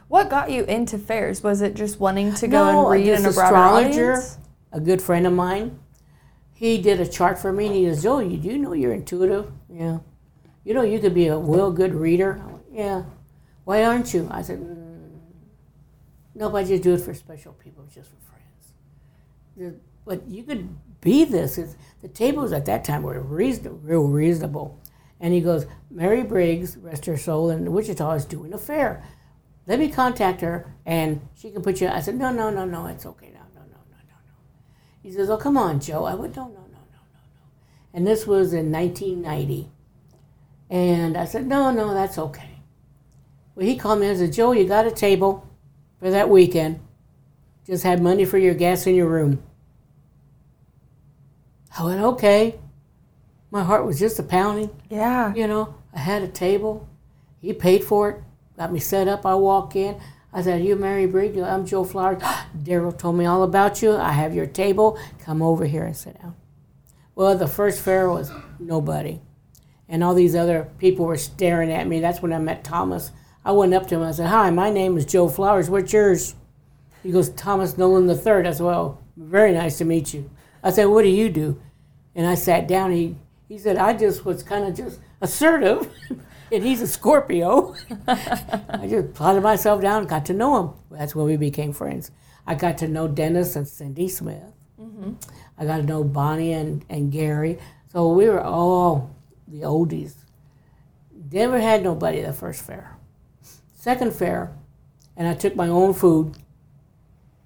What got you into fairs? Was it just wanting to go No, and read this in a broader astrologer. audience? A good friend of mine, he did a chart for me, and he goes, "Oh, you do know you're intuitive? Yeah. You know you could be a real good reader. Went, yeah. Why aren't you? I said, mm, nope. I just do it for special people, just for friends. But you could be this. It's, the tables at that time were reason, real reasonable. And he goes, Mary Briggs, rest her soul, in Wichita is doing a fair. Let me contact her, and she can put you. I said, no, no, no, no, it's okay. No, no, no, no, no, no. He says, oh, come on, Jo. I went, no, no, no, no, no, no. And this was in 1990. And I said, no, no, that's okay. Well, he called me and said, Jo, you got a table for that weekend. Just had money for your gas in your room. I went, okay. My heart was just a pounding. Yeah. You know, I had a table. He paid for it. Got me set up. I walk in. I said, "You Mary Briggs? I'm Jo Flowers. Daryl told me all about you. I have your table. Come over here and sit down." Well, the first fair was nobody, and all these other people were staring at me. That's when I met Thomas. I went up to him. I said, "Hi, my name is Jo Flowers. What's yours?" He goes, "Thomas Nolan Third. I said, "Well, very nice to meet you." I said, "What do you do?" And I sat down. He he said, "I just was kind of just assertive." and he's a Scorpio. I just plotted myself down, and got to know him. That's when we became friends. I got to know Dennis and Cindy Smith. Mm-hmm. I got to know Bonnie and, and Gary. So we were all the oldies. Never had nobody the first fair. Second fair, and I took my own food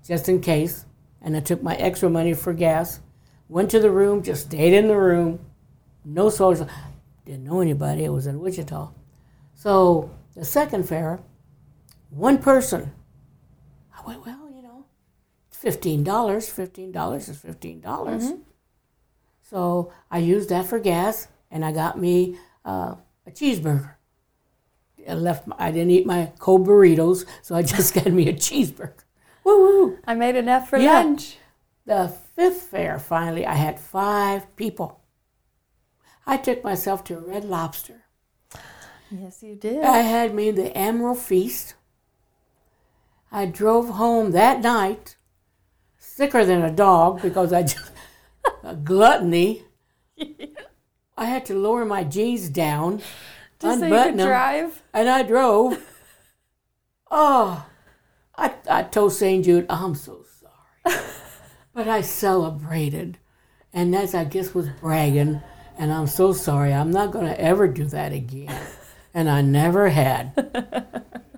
just in case, and I took my extra money for gas. Went to the room, just stayed in the room, no social. Didn't know anybody. It was in Wichita. So the second fair, one person. I went, well, you know, fifteen dollars. Fifteen dollars is fifteen dollars. So I used that for gas, and I got me uh, a cheeseburger. I left. My, I didn't eat my cold burritos, so I just got me a cheeseburger. Woo woo! I made enough for Yeah. lunch. The fifth fair, finally, I had five people. I took myself to a Red Lobster. Yes, you did. I had me the Admiral's Feast. I drove home that night, sicker than a dog because I just a gluttony. I had to lower my jeans down, Just so you unbutton could 'em, drive. and I drove. Oh, I, I told St. Jude, I'm so sorry. but I celebrated. And as I guess, was bragging. And I'm so sorry. I'm not going to ever do that again. And I never had.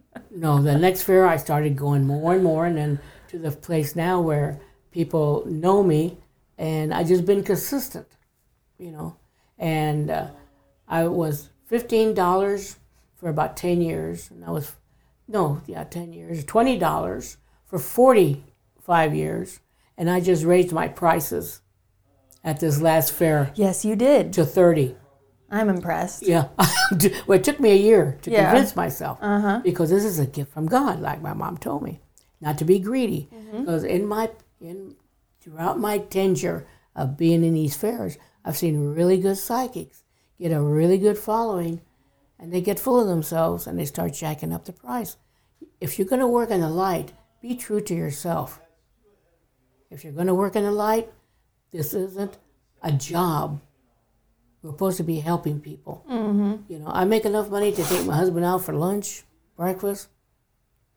no, the next fair I started going more and more. And then to the place now where people know me. And I just been consistent, you know. And uh, I was $15 for about 10 years. And I was no, yeah, 10 years, $20 for 45 years. And I just raised my prices at this last fair Yes, you did. to 30. I'm impressed. Yeah. well, it took me a year to Yeah. convince myself uh-huh. because this is a gift from God, like my mom told me, not to be greedy. Mm-hmm. Because in my, in, throughout my tenure of being in these fairs, I've seen really good psychics get a really good following and they get full of themselves and they start jacking up the price. If you're going to work in the light, be true to yourself. If you're going to work in the light, this isn't a job. We're supposed to be helping people. Mm-hmm. You know, I make enough money to take my husband out for lunch, breakfast.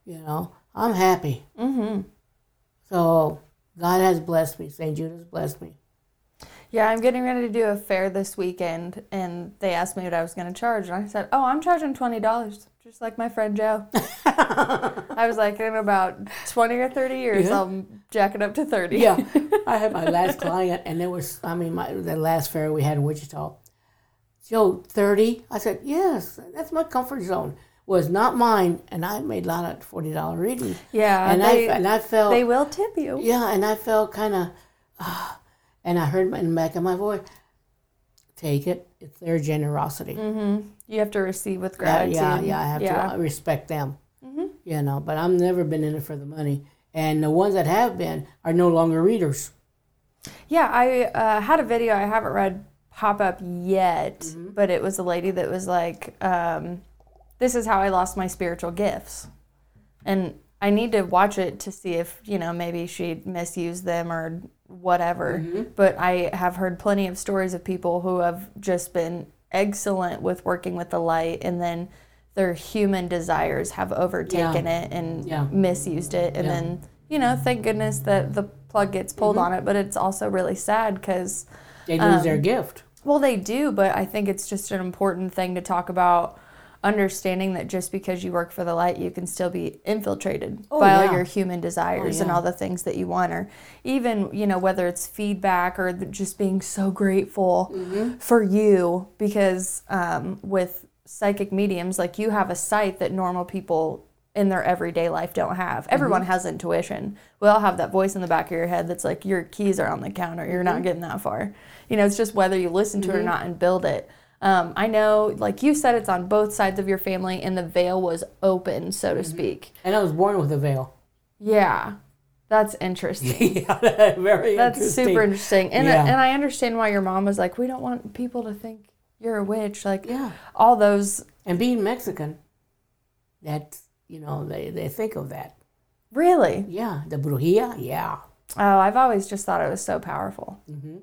You know, I'm happy. Mm-hmm. So God has blessed me. St. Jude has blessed me. Yeah, I'm getting ready to do a fair this weekend, and they asked me what I was going to charge, and I said, "Oh, I'm charging twenty dollars, just like my friend Jo." I was like, in about twenty or thirty years, Yeah. I'll jack it up to thirty. yeah, I had my last client, and there was, I mean, my the last fair we had in Wichita. Jo, thirty. I said, yes, that's my comfort zone. Was not mine, and I made a lot of forty dollar readings. yeah. and they, I and I felt they will tip you. yeah, and I felt kind of, ah, and I heard in the back of my voice, take it. It's their generosity. Mm-hmm. You have to receive with gratitude. yeah, yeah. I have Yeah. Mm-hmm. to respect them. You know, but I've never been in it for the money. And the ones that have been are no longer readers. Yeah, I uh, had a video I haven't read pop up yet, Mm-hmm. but it was a lady that was like, um, "This is how I lost my spiritual gifts," and I need to watch it to see if you know maybe she misused them or whatever. Mm-hmm. But I have heard plenty of stories of people who have just been excellent with working with the light, and then their human desires have overtaken it and Yeah. misused it, and Yeah. then you know, thank goodness that the plug gets pulled Mm-hmm. on it, but it's also really sad because, They lose Um, their gift. well, they do, but I think it's just an important thing to talk about understanding that just because you work for the light, you can still be infiltrated Oh, by yeah. all your human desires and yeah. all the things that you want, or even, you know, whether it's feedback or just being so grateful Mm-hmm. for you because um, with psychic mediums, like you have a sight that normal people in their everyday life don't have. Everyone Mm-hmm. has intuition. We all have that voice in the back of your head that's like, your keys are on the counter. You're Mm-hmm. not getting that far. You know, it's just whether you listen to it or not and build it. Um, I know, like you said, it's on both sides of your family, and the veil was open, so Mm-hmm. to speak. And I was born with a veil. Yeah, that's interesting. yeah, very That's interesting. super interesting. And, Yeah. and I understand why your mom was like, we don't want people to think you're a witch. Like, Yeah. all those, And being Mexican, that, you know, they, they think of that. really? Yeah. The brujilla, yeah. Oh, I've always just thought it was so powerful. Mm-hmm.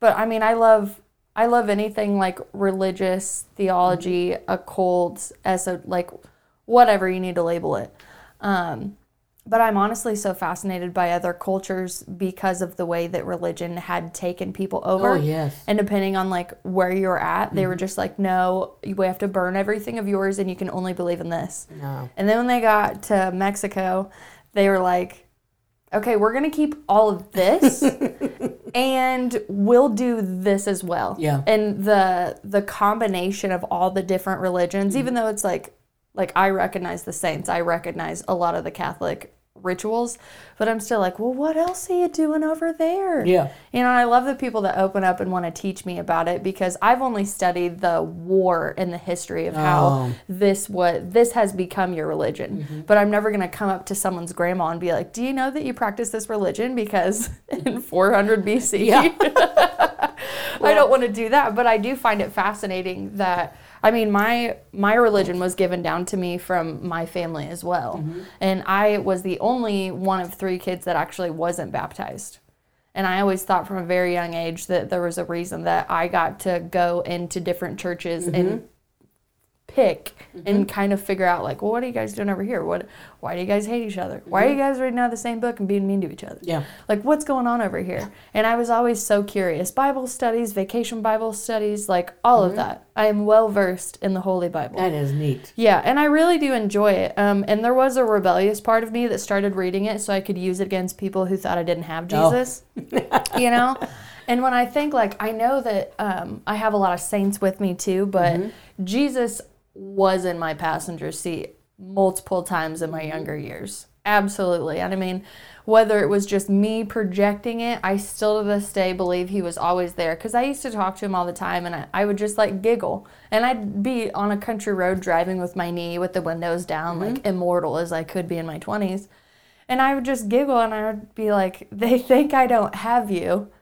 But I mean, I love I love anything like religious theology, occult, eso like whatever you need to label it. Um, but I'm honestly so fascinated by other cultures because of the way that religion had taken people over. Oh, yes. And depending on like where you're at, they were just like, no, we have to burn everything of yours, and you can only believe in this. No. And then when they got to Mexico, they were like, okay, we're going to keep all of this and we'll do this as well. Yeah. And the the combination of all the different religions, even though it's like like I recognize the saints, I recognize a lot of the Catholic rituals, but I'm still like, well, what else are you doing over there? Yeah. You know, I love the people that open up and want to teach me about it because I've only studied the war and the history of how Oh. this what this has become your religion. Mm-hmm. But I'm never going to come up to someone's grandma and be like, "Do you know that you practice this religion because in 400 BC?" Yeah. I don't want to do that, but I do find it fascinating that I mean, my my religion was given down to me from my family as well, Mm-hmm. and I was the only one of three kids that actually wasn't baptized. And I always thought from a very young age that there was a reason that I got to go into different churches Mm-hmm. and pick and kind of figure out like, well, what are you guys doing over here? What why do you guys hate each other? Why are Mm-hmm. you guys reading out the same book and being mean to each other? Yeah. Like what's going on over here? And I was always so curious. Bible studies, vacation Bible studies, like all of that. I am well versed in the Holy Bible. That is neat. Yeah, and I really do enjoy it. Um, and there was a rebellious part of me that started reading it so I could use it against people who thought I didn't have Oh. Jesus. you know? And when I think, like, I know that um, I have a lot of saints with me too, but Jesus was in my passenger seat multiple times in my mm-hmm. younger years. Absolutely. And I mean, whether it was just me projecting it, I still to this day believe he was always there because I used to talk to him all the time and I, I would just like giggle. And I'd be on a country road driving with my knee with the windows down, like mm-hmm. immortal as I could be in my 20s. And I would just giggle and I would be like, they think I don't have you.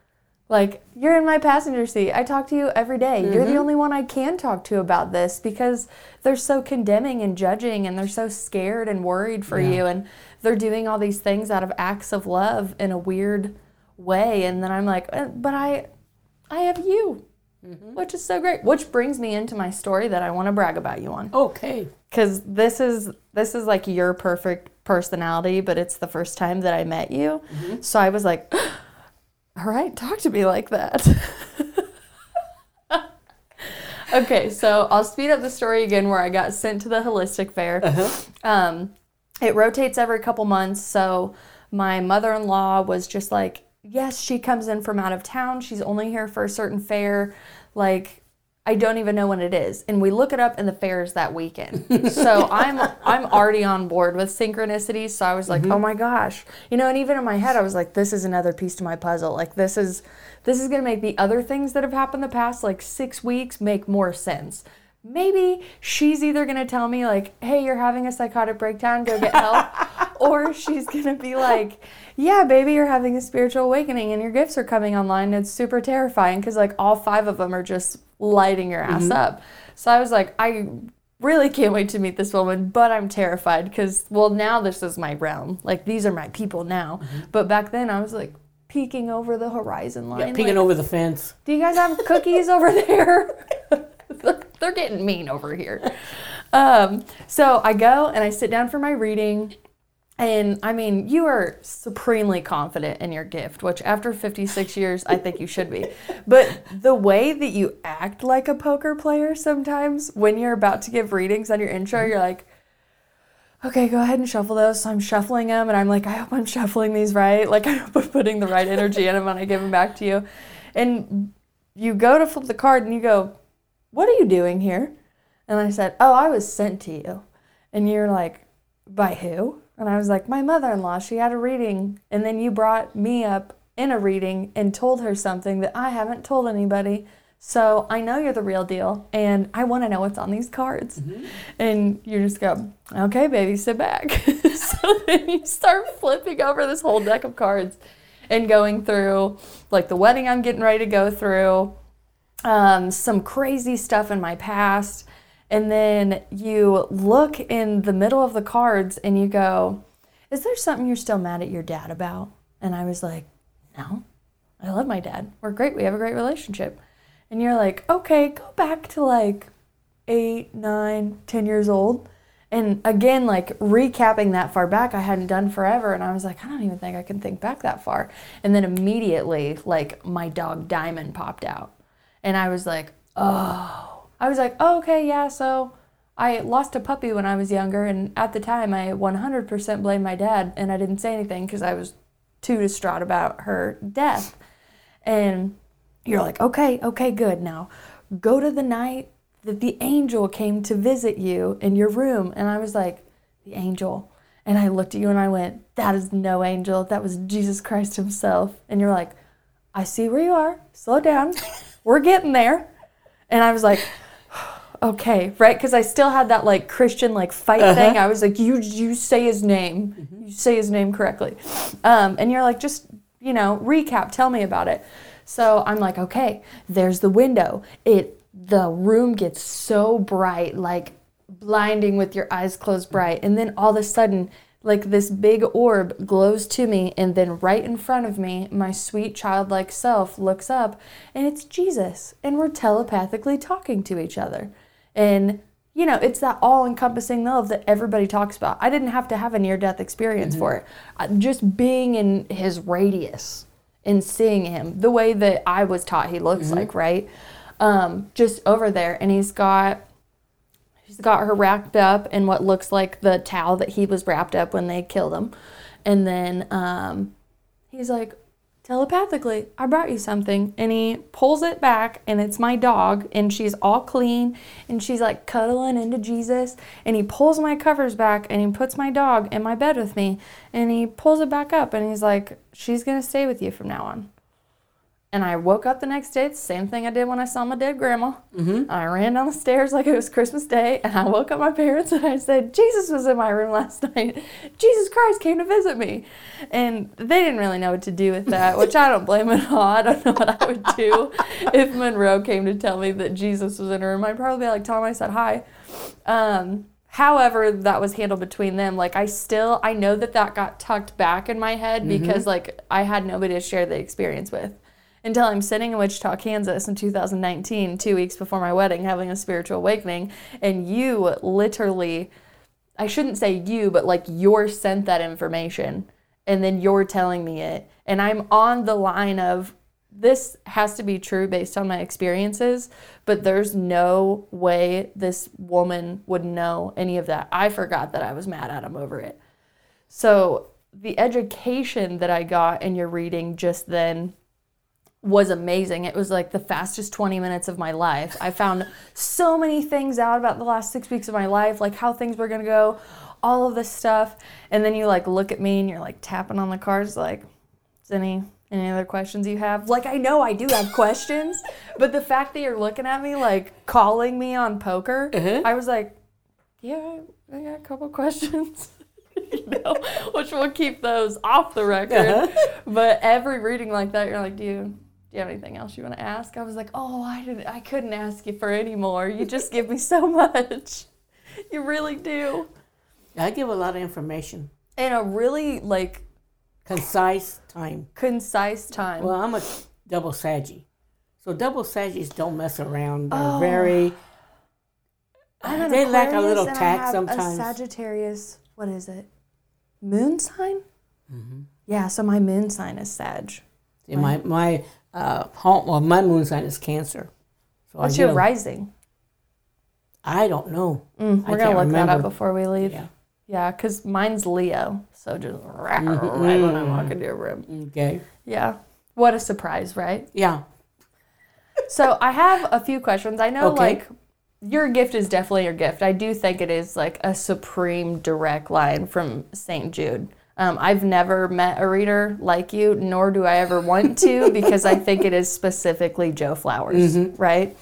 Like, you're in my passenger seat. I talk to you every day. You're the mm-hmm. only one I can talk to about this because they're so condemning and judging and they're so scared and worried for you. And they're doing all these things out of acts of love in a weird way. And then I'm like, "Uh, but I, I have you, mm-hmm. which is so great. Which brings me into my story that I want to brag about you on Okay. because this is this is like your perfect personality but it's the first time that i met you mm-hmm. so i was like oh, all right talk to me like that. Okay so i'll speed up the story again where i got sent to the holistic fair. Um, it rotates every couple months so my mother-in-law was just like yes she comes in from out of town. She's only here for a certain fair like I don't even know when it is. And we look it up and the fair is that weekend. so I'm I'm already on board with synchronicities. So I was like, mm-hmm. oh my gosh. You know, and even in my head I was like, this is another piece to my puzzle. Like this is this is gonna make the other things that have happened the past like six weeks make more sense. Maybe she's either gonna tell me like, hey, you're having a psychotic breakdown, go get help. or she's gonna be like, yeah, baby, you're having a spiritual awakening and your gifts are coming online. It's super terrifying because like all five of them are just lighting your ass up. So I was like, I really can't wait to meet this woman, but I'm terrified because, well, now this is my realm. Like these are my people now. But back then I was like peeking over the horizon line. Yeah, peeking like, over the fence. do you guys have cookies over there? they're, they're getting mean over here. Um, so I go and I sit down for my reading. And I mean, you are supremely confident in your gift, which after 56 years, I think you should be. But the way that you act like a poker player sometimes when you're about to give readings on your intro, you're like, okay, go ahead and shuffle those. So I'm shuffling them and I'm like, I hope I'm shuffling these right. Like, I hope I'm putting the right energy in them when I give them back to you. And you go to flip the card and you go, What are you doing here? And I said, Oh, I was sent to you. And you're like, By who? And I was like, My mother in law, she had a reading. And then you brought me up in a reading and told her something that I haven't told anybody. So I know you're the real deal and I want to know what's on these cards. And you just go, Okay, baby, sit back. so then you start flipping over this whole deck of cards and going through like the wedding I'm getting ready to go through, um, some crazy stuff in my past. And then you look in the middle of the cards and you go, Is there something you're still mad at your dad about? And I was like, No, I love my dad. We're great. We have a great relationship. And you're like, Okay, go back to like eight, nine, ten years old. And again, like recapping that far back, I hadn't done forever. And I was like, I don't even think I can think back that far. And then immediately, like, my dog Diamond popped out. And I was like, oh. I was like, oh, okay, yeah. So I lost a puppy when I was younger. And at the time, I 100% blamed my dad. And I didn't say anything because I was too distraught about her death. And you're like, okay, okay, good. Now go to the night that the angel came to visit you in your room. And I was like, the angel. And I looked at you and I went, that is no angel. That was Jesus Christ himself. And you're like, I see where you are. Slow down. We're getting there. And I was like, okay, right? Because I still had that like Christian like fight uh-huh. thing. I was like, you you say his name, mm-hmm. you say his name correctly, um, and you're like, just you know, recap, tell me about it. So I'm like, okay, there's the window. It the room gets so bright, like blinding with your eyes closed mm-hmm. bright. And then all of a sudden, like this big orb glows to me, and then right in front of me, my sweet childlike self looks up, and it's Jesus. And we're telepathically talking to each other. And you know, it's that all encompassing love that everybody talks about. I didn't have to have a near death experience for it. I- Just being in his radius and seeing him the way that I was taught he looks like, right? Um, just over there. And he's got He's got her wrapped up in what looks like the towel that he was wrapped up when they killed him. And then um, he's like, telepathically, I brought you something. And he pulls it back, and it's my dog, and she's all clean, and she's like cuddling into Jesus. And he pulls my covers back, and he puts my dog in my bed with me, and he pulls it back up, and he's like, She's gonna stay with you from now on. And I woke up the next day, the same thing I did when I saw my dead grandma. Mm-hmm. I ran down the stairs like it was Christmas Day, and I woke up my parents and I said, Jesus was in my room last night. Jesus Christ came to visit me. And they didn't really know what to do with that, which I don't blame at all. I don't know what I would do if Monroe came to tell me that Jesus was in her room. I'd probably be like, tell him I said hi. Um, however that was handled between them like i still i know that that got tucked back in my head because like i had nobody to share the experience with until i'm sitting in wichita kansas in 2019 two weeks before my wedding having a spiritual awakening and you literally i shouldn't say you but like you're sent that information and then you're telling me it and i'm on the line of this has to be true based on my experiences, but there's no way this woman would know any of that. I forgot that I was mad at him over it. So, the education that I got in your reading just then was amazing. It was like the fastest 20 minutes of my life. I found so many things out about the last six weeks of my life, like how things were to go, all of this stuff. And then you like look at me and you're like tapping on the cards, like, is any any other questions you have? Like I know I do have questions, but the fact that you're looking at me like calling me on poker, uh-huh. I was like, yeah, I got a couple questions. you know, which we'll keep those off the record. Uh-huh. But every reading like that, you're like, do you do you have anything else you want to ask? I was like, oh, I didn't, I couldn't ask you for any more. You just give me so much. You really do. I give a lot of information, In a really like concise time. concise time. Well, I'm a double saggy. So double saggies don't mess around. They're Oh. very. An they lack a little tact sometimes. A Sagittarius, what is it? Moon sign? Mm-hmm. Yeah, so my moon sign is Sag. See, my my uh, home, well, my moon sign is Cancer. So What's your rising? I don't know. Mm, I we're gonna look that up before we leave. Yeah. Yeah, because mine's Leo. So just right Mm-hmm. when I walk into a room. Okay. Yeah. What a surprise, right? Yeah. So I have a few questions. I know Okay. like your gift is definitely your gift. I do think it is like a supreme direct line from St. Jude. Um, I've never met a reader like you, nor do I ever want to, because I think it is specifically Jo Flowers, right?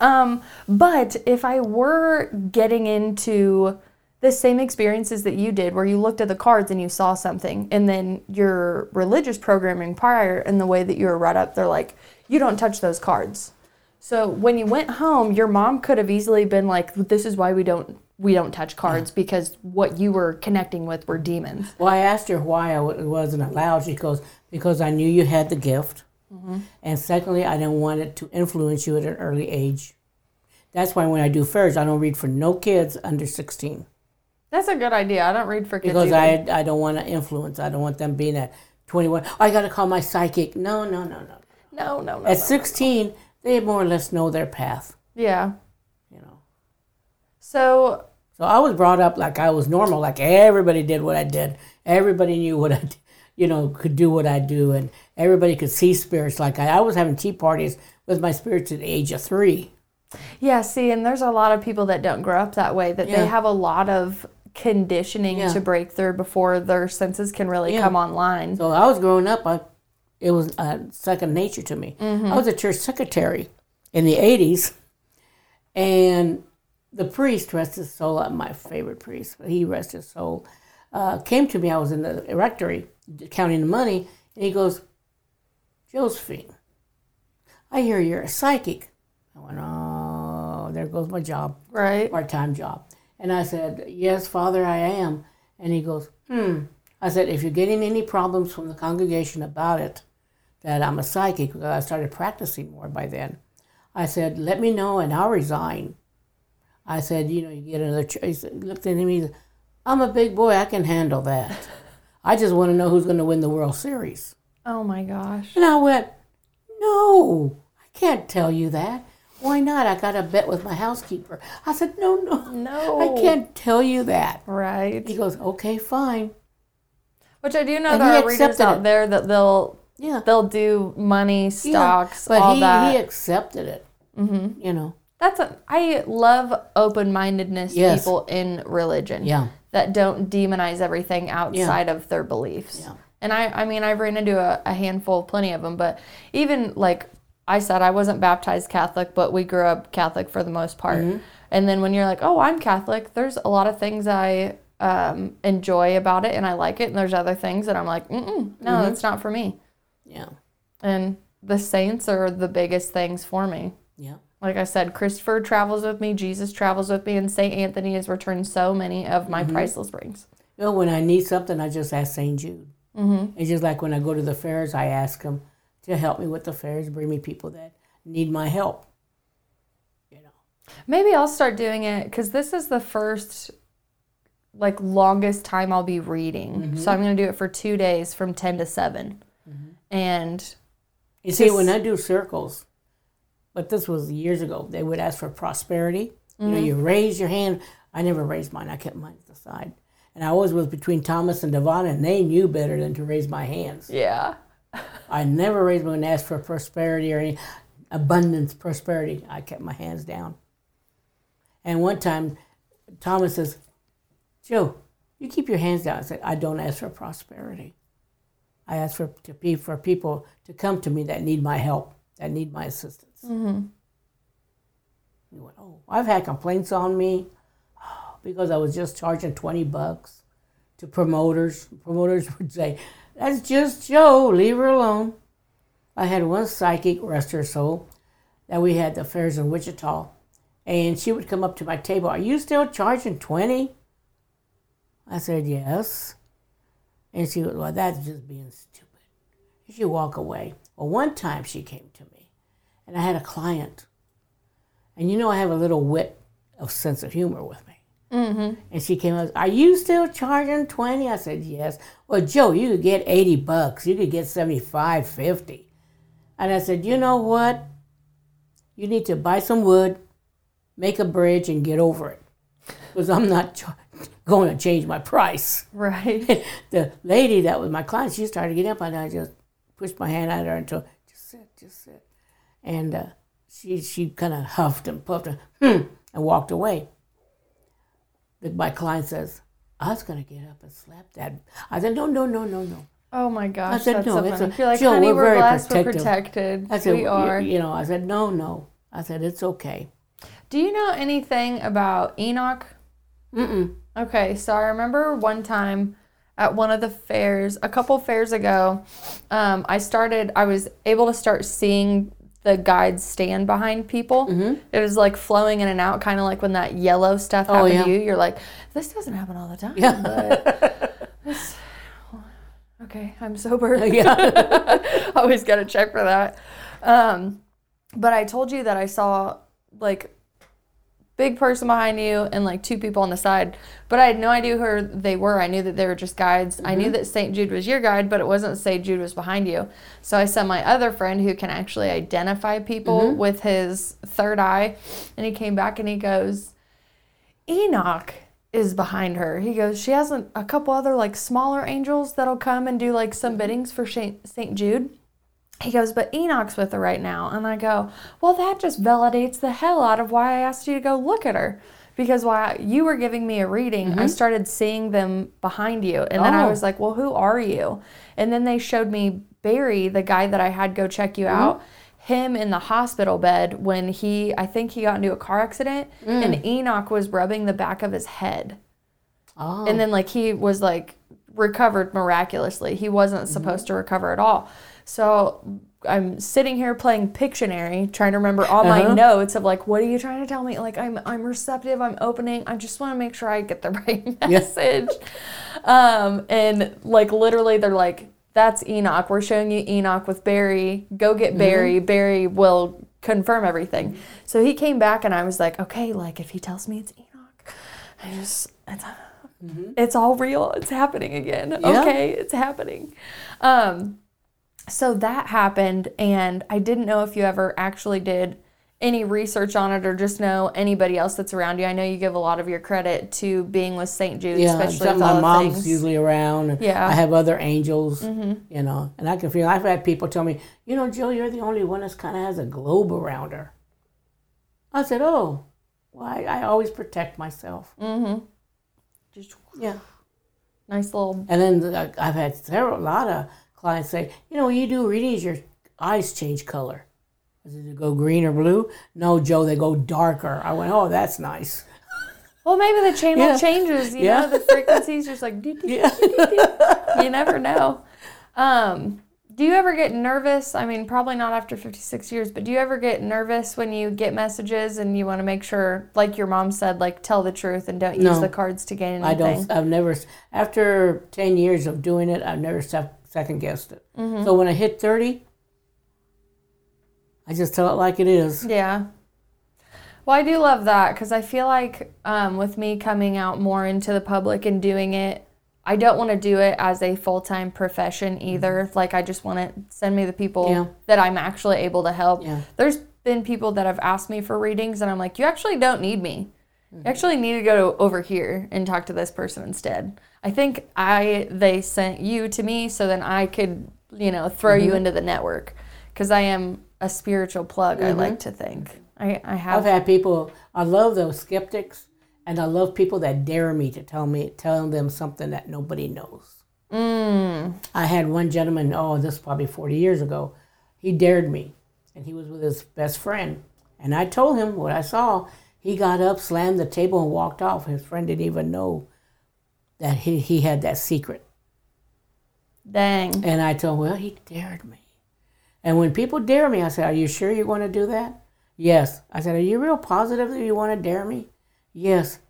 Um, but if I were getting into the same experiences that you did, where you looked at the cards and you saw something, and then your religious programming prior and the way that you were brought up, they're like, you don't touch those cards. So when you went home, your mom could have easily been like, "This is why we don't we don't touch cards because what you were connecting with were demons." Well, I asked her why I w- wasn't allowed. She goes, because I knew you had the gift. Mm-hmm. And secondly, I didn't want it to influence you at an early age. That's why when I do fairs, I don't read for no kids under 16. That's a good idea. I don't read for kids Because either. I, I don't want to influence. I don't want them being at 21. I got to call my psychic. No, no, no, no. no, no, no. At no. 16, they more or less know their path, Yeah. you know. So So I was brought up like I was normal, like everybody did what I did. Everybody knew what I, you know, could do what I do, and everybody could see spirits. Like I, I was having tea parties with my spirits at the age of three. Yeah, see, and there's a lot of people that don't grow up that way, that Yeah. they have a lot of conditioning Yeah. to break through before their senses can really Yeah. come online. So I was growing up, I, it was uh, second nature to me. I was a church secretary in the '80s, and the priest, rest his soul, my favorite priest, but he rest his soul, uh, came to me. I was in the rectory counting the money, and he goes, "Josephine, I hear you're a psychic." I went, "Oh." there goes my job, Right. part time job. And I said, Yes, Father, I am. And he goes, Hmm. I said, If you're getting any problems from the congregation about it, that I'm a psychic, because I started practicing more by then, I said, Let me know and I'll resign. I said, You know, you get another. Ch-. He said- looked at him, he said, I'm a big boy, I can handle that. I just want to know who's going to win the World Series. Oh my gosh. And I went, No, I can't tell you that. Why not? I got a bet with my housekeeper. I said, No, no, No. I can't tell you that. Right. He goes, Okay, fine. Which I do know And there are readers out it. there that they'll Yeah. they'll do money, stocks, but all he, that. he accepted it. Mm-hmm. You know, That's a, I love open mindedness Yes. people in religion. Yeah. That don't demonize everything outside of their beliefs. Yeah. And I, I mean, I've ran into a, a handful, plenty of them, but even like I said, I wasn't baptized Catholic, but we grew up Catholic for the most part. Mm-hmm. And then when you're like, oh, I'm Catholic, there's a lot of things I um, enjoy about it and I like it. And there's other things that I'm like, no, Mm-hmm. that's not for me. yeah, And the saints are the biggest things for me. yeah, Like I said, Christopher travels with me, Jesus travels with me, and St. Anthony has returned so many of my Mm-hmm. priceless rings. You know, when I need something, I just ask St. Jude. Mm-hmm. It's just like when I go to the fairs, I ask him to help me with the fairs, bring me people that need my help. You know, Maybe I'll start doing it because this is the first, like, longest time I'll be reading. Mm-hmm. So I'm going to do it for two days from 10 to 7. And you see, when I do circles, but this was years ago, they would ask for prosperity. You know, mm-hmm. you raise your hand. I never raised mine. I kept mine to the side. And I always was between Thomas and Devon, and they knew better than to raise my hands. yeah. I never raised my hand and asked for prosperity or any abundance, prosperity. I kept my hands down. And one time, Thomas says, Jo, you keep your hands down. I said, I don't ask for prosperity. I ask for to be for people to come to me that need my help, that need my assistance. Mm-hmm. Went, oh, I've had complaints on me because I was just charging twenty bucks to promoters. Promoters would say, "That's just Jo. Leave her alone." I had one psychic, rest her soul, that we had the fairs in Wichita, and she would come up to my table. Are you still charging twenty? I said yes, and she was, "Well, that's just being stupid." She walk away. Well, one time she came to me, and I had a client, and you know I have a little wit of sense of humor with me. Mm-hmm. And she came up, Are you still charging 20? I said, Yes. Well, Jo, you could get 80 bucks. You could get 75, 50. And I said, You know what? You need to buy some wood, make a bridge, and get over it. Because I'm not ch- going to change my price. Right. the lady that was my client, she started getting up, and I just pushed my hand at her and told, Just sit, just sit. And uh, she, she kind of huffed and puffed and, hmm, and walked away my client says, I was going to get up and slap that. I said, no, no, no, no, no. Oh my gosh. I said, that's no, so it's funny. a- You're like, Jill, honey, we're we're, blessed, we're protected. I said, we "You- are. You know, I said, no, no. I said, it's okay. Do you know anything about Enoch? Mm-mm. Okay, so I remember one time at one of the fairs, a couple fairs ago, um, I started, I was able to start seeing the guides stand behind people. Mm-hmm. It was like flowing in and out, kind of like when that yellow stuff Oh, happened yeah. to you. You're like, this doesn't happen all the time. Yeah. This, okay, I'm sober. yeah. Always got to check for that. Um, but I told you that I saw like big person behind you and like two people on the side, but I had no idea who they were. I knew that they were just guides. I knew mm-hmm. that St. Jude was your guide, but it wasn't St. Jude was behind you. So I sent my other friend who can actually identify people mm-hmm. with his third eye, and he came back and he goes, Enoch is behind her. He goes, she has a, a couple other like smaller angels that'll come and do like some mm-hmm. biddings for St. Jude. He goes, but Enoch's with her right now. And I go, well, that just validates the hell out of why I asked you to go look at her. Because while you were giving me a reading, I mm-hmm. started seeing them behind you. And then I Oh. was like, well, who are you? And then they showed me Barry, the guy that I had go check you mm-hmm. out, him in the hospital bed when he, I think he got into a car accident, and mm. Enoch was rubbing the back of his head. Oh. And then like he was like recovered miraculously. He wasn't mm-hmm. supposed to recover at all. So I'm sitting here playing Pictionary, trying to remember all my Uh-huh. notes of like, what are you trying to tell me? Like I'm I'm receptive, I'm opening. I just want to make sure I get the right message. Um, and like literally they're like, that's Enoch. We're showing you Enoch with Barry. Go get Barry. Barry will confirm everything. So he came back and I was like, okay, like if he tells me it's Enoch, I just it's it's all real. It's happening again. Yeah. Okay, it's happening. Um, so that happened, and I didn't know if you ever actually did any research on it or just know anybody else that's around you. I know you give a lot of your credit to being with St. Jude, Yeah, especially with my mom's things. usually around. Yeah. I have other angels, you know, and I can feel. I've had people tell me, you know, Jill, you're the only one that's kind of has a globe around her. I said, oh, well, I, I always protect myself. Mm-hmm. Just Yeah. nice little. And then the- I've had several, a lot of clients say, you know, when you do readings, your eyes change color. Does it go green or blue? No, Jo, they go darker. I went, oh, that's nice. Well, maybe the channel Yeah. changes. You Yeah. know, the frequencies just like. doo, doo, Yeah. you never know. Um, do you ever get nervous? I mean, probably not after 56 years, but do you ever get nervous when you get messages and you want to make sure, like your mom said, like tell the truth and don't use the cards to gain I anything? don't. I've never. After ten years of doing it, I've never second guessed it. Mm-hmm. So when I hit thirty, I just tell it like it is. Yeah. Well, I do love that because I feel like um, with me coming out more into the public and doing it, I don't want to do it as a full time profession either. Like, I just want to send me the people Mm-hmm. Yeah. that I'm actually able to help. Yeah. There's been people that have asked me for readings, and I'm like, you actually don't need me. Mm-hmm. You actually need to go over here and talk to this person instead. I think I they sent you to me so then I could you know throw Mm-hmm. you into the network because I am a spiritual plug. I like to think I I I've had people. I love those skeptics, and I love people that dare me to tell me, tell them something that nobody knows. mm, I had one gentleman. Oh, this is probably forty years ago. He dared me, and he was with his best friend. And I told him what I saw. He got up, slammed the table, and walked off. His friend didn't even know that he, he had that secret. dang And I told him, well, he dared me. And when people dare me, I said, Are you sure you're going to do that? Yes. I said, Are you real positive that you want to dare me? Yes.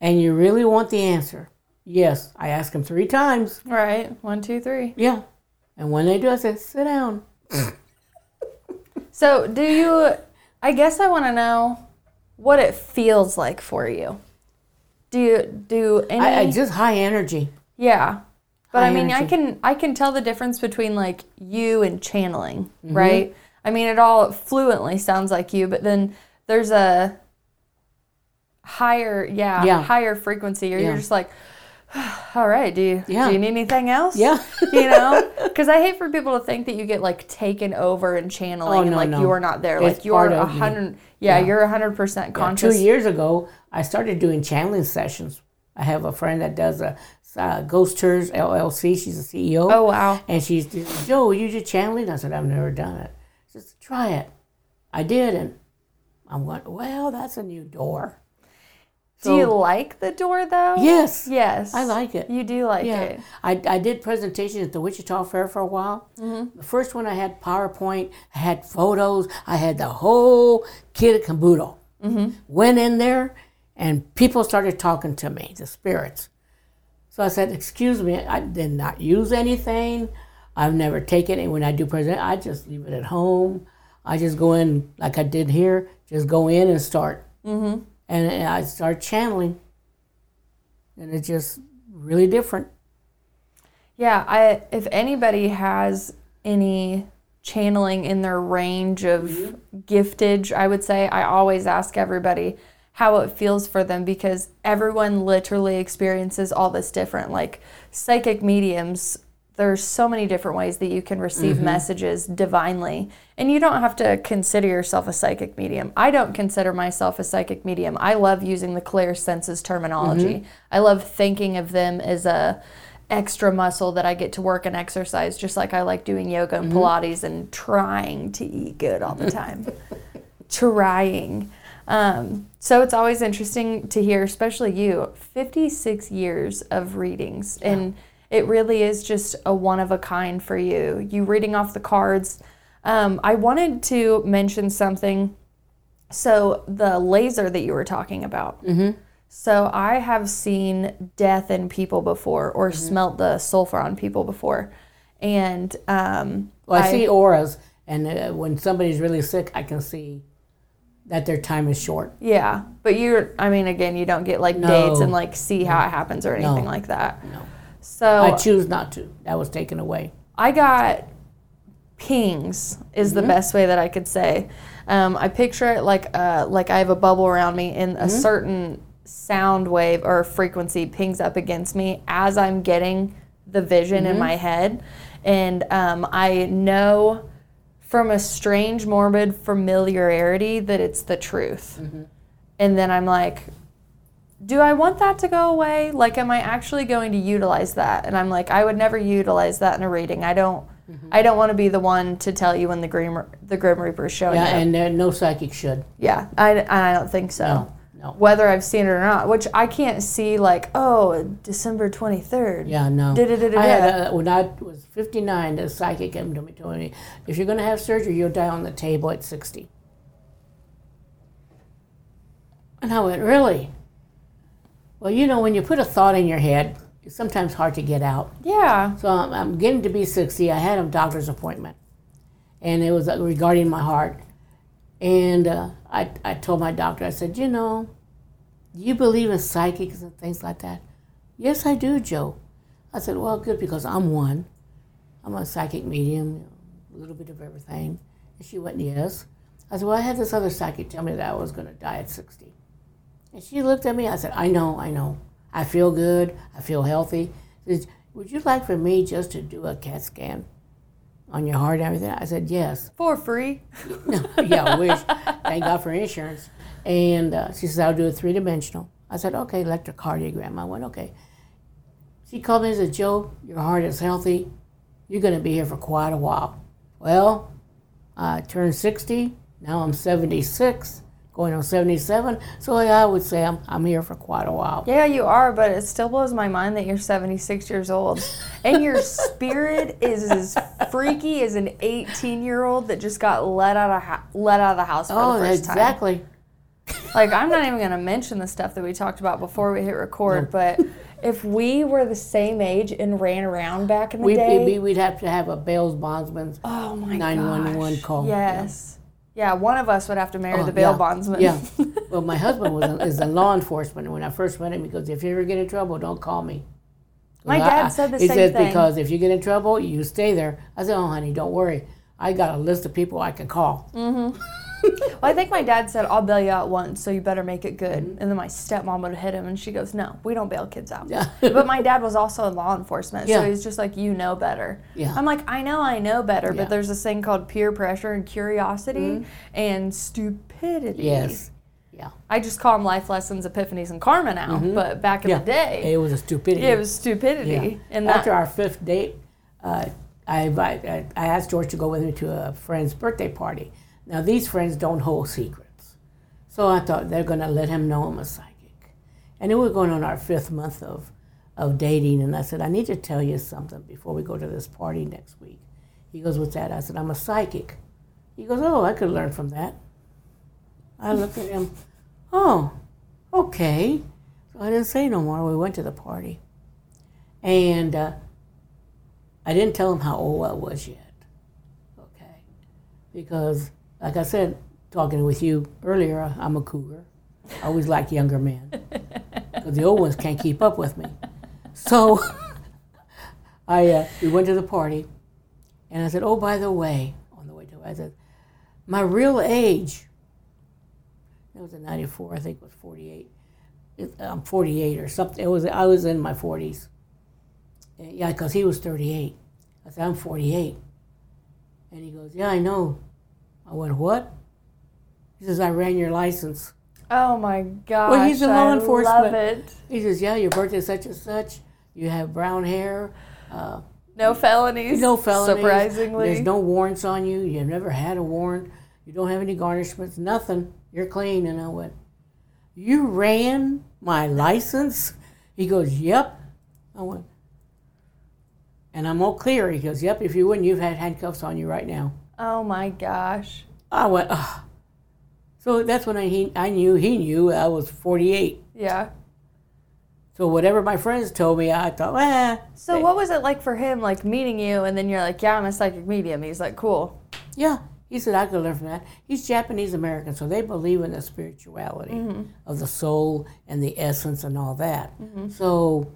And you really want the answer? Yes. I asked him three times. right one two three. Yeah. And when they do, I said, Sit down. So do you? I guess I want to know what it feels like for you. Do you do any? I, I just high energy. Yeah. But I High mean, I can I can tell the difference between like you and channeling, Mm-hmm. right? I mean, it all fluently sounds like you, but then there's a higher, yeah, Yeah. higher frequency. Or Yeah. you're just like, all right, do you Yeah. do you need anything else? Yeah. you know, because I hate for people to think that you get like taken over and channeling, Oh, and no, like no. you are not there. It's like you are a hundred. Yeah, Yeah. you're a hundred percent conscious. Two years ago, I started doing channeling sessions. I have a friend that does a uh, Ghost Tours LLC. She's a CEO. Oh wow. And she's just, Jo, you just channeling? I said, I've never done it. She says, try it. I did, and I'm going, well, that's a new door. Do you like the door though? Yes, Yes. I like it. You do like Yeah, it. I, I did presentations at the Wichita Fair for a while. Mm-hmm. The first one I had PowerPoint, I had photos, I had the whole kit and caboodle. Mm-hmm. Went in there, and people started talking to me, the spirits. So I said, "Excuse me, I did not use anything. I've never taken it. When I do present, I just leave it at home. I just go in like I did here, just go in and start, mm-hmm. And, I start channeling, and it's just really different." Yeah, I if anybody has any channeling in their range of mm-hmm. giftage, I would say I always ask everybody how it feels for them because everyone literally experiences all this different. Like psychic mediums, there's so many different ways that you can receive mm-hmm. messages divinely. And you don't have to consider yourself a psychic medium. I don't consider myself a psychic medium. I love using the clear senses terminology. Mm-hmm. I love thinking of them as a extra muscle that I get to work and exercise, just like I like doing yoga and mm-hmm. Pilates and trying to eat good all the time. trying. Um, so it's always interesting to hear, especially you, 56 years of readings. And it really is just a one of a kind for you. You reading off the cards. Um, I wanted to mention something. So the laser that you were talking about. Mm-hmm. So I have seen death in people before, or smelt the sulfur on people before, and um, Well, I, see auras, and uh, when somebody's really sick, I can see that their time is short. yeah. But you're, I mean, again, you don't get like No. dates and like see how it happens or anything No. like that. No. So I choose not to. That was taken away. I got pings is the best way that I could say. Um, I picture it like uh, like I have a bubble around me and a certain sound wave or frequency pings up against me as I'm getting the vision in my head, and um, I know from a strange morbid familiarity that it's the truth. And then I'm like, do I want that to go away? Like, am I actually going to utilize that? And I'm like, I would never utilize that in a reading. I don't. Mm-hmm. I don't want to be the one to tell you when the grim the grim reaper is showing up. Yeah, up. and uh, no psychic should. yeah, I, I don't think so. No, no. Whether I've seen it or not, which I can't see, like, oh, December twenty third. Yeah, no. Da-da-da-da-da. I had, uh, when I was 59, the psychic came to me told me, if you're going to have surgery, you'll die on the table at 60. And I went, really? Well, you know, when you put a thought in your head, it's sometimes hard to get out. Yeah. So I'm, I'm getting to be 60. I had a doctor's appointment, and it was uh, regarding my heart. And uh, I, I told my doctor, I said, you know, do you believe in psychics and things like that? Yes, I do, Jo. I said, well, good, because I'm one. I'm a psychic medium, you know, a little bit of everything. And she went, yes. I said, well, I had this other psychic tell me that I was going to die at 60. And she looked at me. I said, I know, I know. I feel good. I feel healthy. She said, Would you like for me just to do a CAT scan on your heart and everything? I said, Yes. For free. yeah, I wish. Thank God for insurance. And uh, she said, I'll do a three dimensional. I said, Okay, electrocardiogram. I went, Okay. She called me and said, Jo, your heart is healthy. You're going to be here for quite a while. Well, I turned 60. Now I'm 76, going on 77. So yeah, I would say I'm, I'm here for quite a while. Yeah, you are, but it still blows my mind that you're 76 years old. And your spirit is as freaky as an 18 year old that just got let out of ho- let out of the house for Oh, the first time. exactly. Like I'm not even gonna mention the stuff that we talked about before we hit record, but if we were the same age and ran around back in the We'd, day, we'd have to have a bail's bondsman's. oh my 911 gosh. call. Yes. Yeah, one of us would have to marry Oh, the bail yeah. bondsman. Yeah. Well, my husband was in, is in law enforcement. And when I first met him, he goes, "If you ever get in trouble, don't call me." My dad I- said the same thing. he same says thing. because if you get in trouble, you stay there. I said, "Oh, honey, don't worry. I got a list of people I can call." Mm. Well, I think my dad said, I'll bail you out once, so you better make it good. Mm-hmm. And then my stepmom would hit him, and she goes, No, we don't bail kids out. Yeah. but my dad was also in law enforcement, so he's just like, You know better. Yeah. I'm like, I know I know better, Yeah. Mm-hmm. but there's this thing called peer pressure and curiosity and stupidity. Yes. Yeah. I just call them life lessons, epiphanies, and karma now, but back in Mm-hmm. Yeah. the day, It was a stupidity. it was stupidity. Yeah. And that, After our fifth date, uh, I, invite, I I asked George to go with me to a friend's birthday party. Now, these friends don't hold secrets. So I thought they're going to let him know I'm a psychic. And then we're going on our fifth month of, of dating. And I said, I need to tell you something before we go to this party next week. He goes, What's that? I said, I'm a psychic. He goes, Oh, I could learn from that. I looked at him, Oh, okay. So I didn't say no more. We went to the party. And uh, I didn't tell him how old I was yet. Okay. Because, like I said, talking with you earlier, I'm a cougar. I always like younger men. Because the old ones can't keep up with me. So I, uh, we went to the party. And I said, oh, by the way, on the way to I said, my real age, it was in 94, I think it was 48. It, I'm 48 or something. It was, I was in my 40s. Yeah, because he was 38. I said, I'm 48. And he goes, Yeah, I know. I went, What? He says, I ran your license. oh my gosh. Well, he's in law I enforcement. He says, Yeah, your birthday such and such. You have brown hair. Uh, No felonies. no felonies. Surprisingly. There's no warrants on you. You've never had a warrant. You don't have any garnishments. Nothing. you're clean. And I went, you ran my license? He goes, yep. I went, and I'm all clear. He goes, yep, if you wouldn't, you've had handcuffs on you right now. Oh my gosh. I went, Ugh. So that's when I, he, I knew he knew I was 48. Yeah. So whatever my friends told me, I thought, eh. So what was it like for him, like meeting you, and then you're like, yeah, I'm a psychic medium. He's like, cool. Yeah. He said, I could learn from that. He's Japanese American, so they believe in the spirituality of the soul and the essence and all that. So,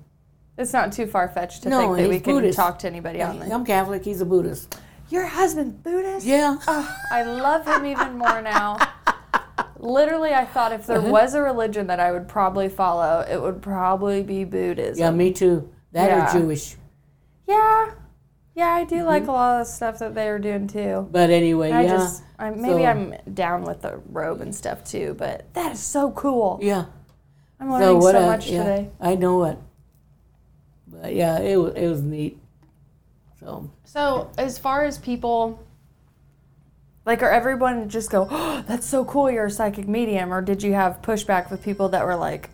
It's not too far fetched to No, think that we can Buddhist. talk to anybody on this. I'm Catholic, he's a Buddhist. Your husband Buddhist? Yeah. Oh, I love him even more now. Literally, I thought if there Uh-huh. was a religion that I would probably follow, it would probably be Buddhism. Yeah, me too. That Yeah. or Jewish. Yeah, yeah, I do Mm-hmm. like a lot of the stuff that they were doing too. But anyway, I yeah. just, I, maybe So- I'm down with the robe and stuff too, but that is so cool. yeah. I'm learning so, I- much yeah, today. I know it. But yeah, it was, it was neat. So, So, as far as people, like, are everyone just go, oh, that's so cool, you're a psychic medium, or did you have pushback with people that were like,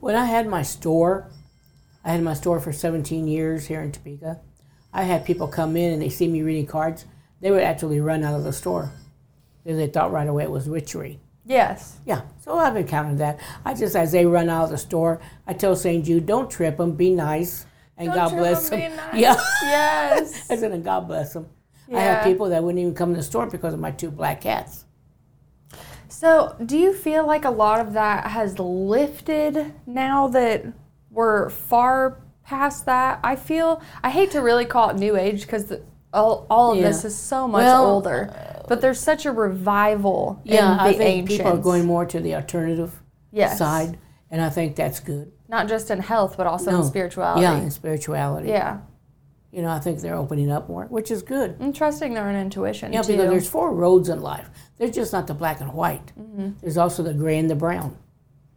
when I had my store, I had my store for 17 years here in Topeka. I had people come in and they see me reading cards. They would actually run out of the store because they thought right away it was witchery. yes, Yeah, so I've encountered that. I just, as they run out of the store, I tell St. Jude, don't trip them, be nice, and Don't God bless 'em, them. nice. Yeah, yes. I said, and God bless them. I have people that wouldn't even come in the store because of my two black cats. So, do you feel like a lot of that has lifted now that we're far past that? I feel I hate to really call it new age because all, all of Yeah. this is so much Well, older, but there's such a revival Yeah, in the I think ancients. people are going more to the alternative yes. side, and I think that's good. Not just in health, but also No. in spirituality. Yeah, in spirituality. Yeah. You know, I think they're opening up more, which is good. and trusting their own intuition. Yeah, too. because there's four roads in life. There's just not the black and white. Mm-hmm. There's also the gray and the brown.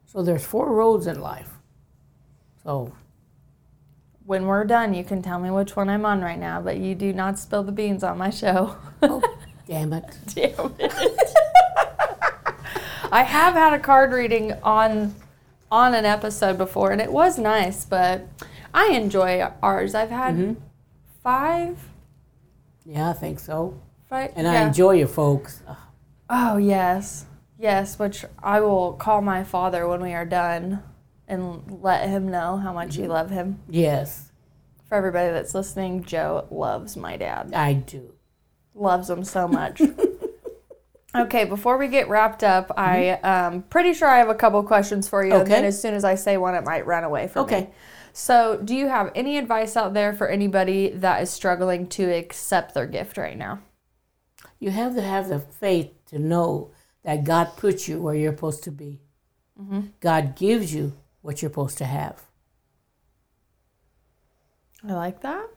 So there's four roads in life. So when we're done, you can tell me which one I'm on right now, but you do not spill the beans on my show. oh, damn it. Damn it. I have had a card reading on on an episode before and it was nice, but I enjoy ours. I've had Mm-hmm. five, Yeah, I think so. five And I enjoy you folks. Oh yes. Yes, which I will call my father when we are done and let him know how much Mm-hmm. you love him. Yes, For everybody that's listening, Jo loves my dad. I do. loves him so much. okay, before we get wrapped up, I um pretty sure I have a couple questions for you. Okay. And then as soon as I say one, it might run away from me. Okay. So, do you have any advice out there for anybody that is struggling to accept their gift right now? You have to have the faith to know that God puts you where you're supposed to be. Mm-hmm. God gives you what you're supposed to have. I like that.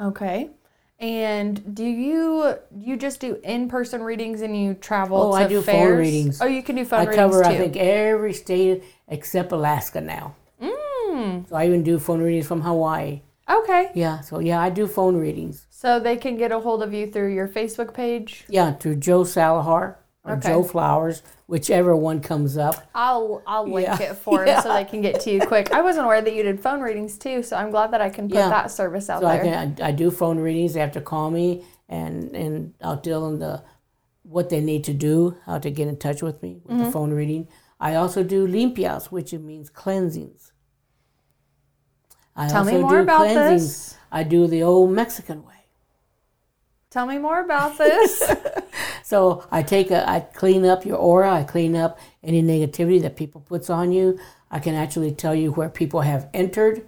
Okay. And do you you just do in person readings and you travel Oh, to I do phone fairs? readings. Oh, you can do phone I readings cover, too. I think, every state except Alaska now. Mm, So I even do phone readings from Hawaii. okay. Yeah, so yeah, I do phone readings. So they can get a hold of you through your Facebook page. Yeah, through Jo Salehar or Okay. Jo Flowers, whichever one comes up. I'll I'll link Yeah. it for them so they can get to you quick. I wasn't aware that you did phone readings too, so I'm glad that I can put Yeah. that service out So I there. can I, I do phone readings. They have to call me and and I'll tell them the what they need to do, how to get in touch with me with Mm-hmm. the phone reading. I also do limpias, which it means cleansings. I Tell me also more do about cleansings. this. I do the old Mexican way. Tell me more about this. So I take a, I clean up your aura. I clean up any negativity that people puts on you. I can actually tell you where people have entered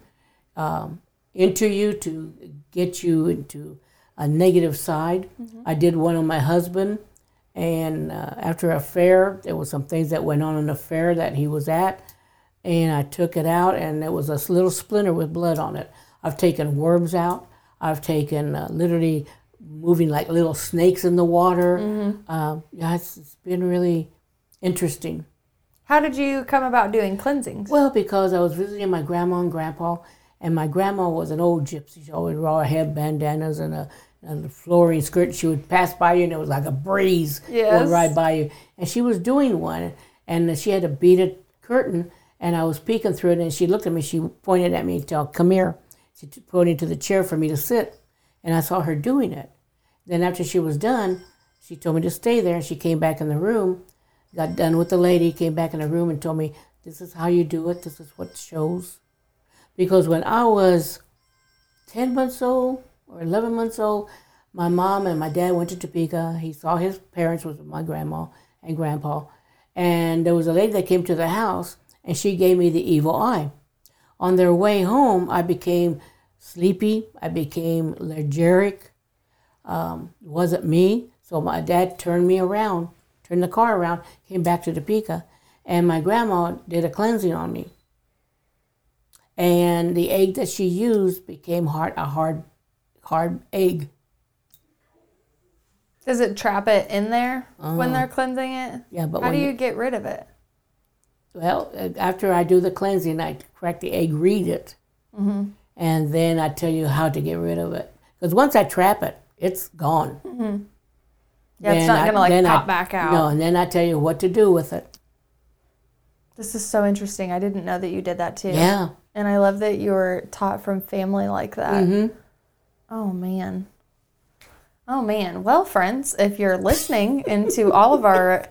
um, into you to get you into a negative side. I did one on my husband, and uh, after a fair, there was some things that went on in the fair that he was at, and I took it out, and there was a little splinter with blood on it. I've taken worms out. I've taken uh, literally moving like little snakes in the water. Um, yeah, it's, it's been really interesting. How did you come about doing cleansings? Well, because I was visiting my grandma and grandpa, and my grandma was an old gypsy. She always wore her head bandanas and a and the flooring skirt. She would pass by you, and it was like a breeze Yes. right by you. And she was doing one, and she had a beaded curtain, and I was peeking through it, and she looked at me. She pointed at me and said, "Come here." She pointed to the chair for me to sit, and I saw her doing it. Then after she was done, she told me to stay there, she came back in the room, got done with the lady, came back in the room, and told me, "This is how you do it. This is what shows." Because when I was 10 months old or 11 months old, my mom and my dad went to Topeka. He saw his parents, was my grandma and grandpa. And there was a lady that came to the house and she gave me the evil eye. On their way home, I became sleepy. I became lethargic. Um, it wasn't me. So my dad turned me around, turned the car around, came back to Topeka, and my grandma did a cleansing on me and the egg that she used became hard a hard hard egg Does it trap it in there Uh-huh. when they're cleansing it? yeah but How do you get rid of it? well uh, after i do the cleansing i crack the egg read it Mm-hmm. and then i tell you how to get rid of it because once i trap it it's gone Mm-hmm. Yeah, it's not I- gonna like then I- pop back out. no and then i tell you what to do with it This is so interesting. I didn't know that you did that too. yeah And I love that you were taught from family like that. mm-hmm. Oh man. Oh man. Well, friends, if you're listening into all of our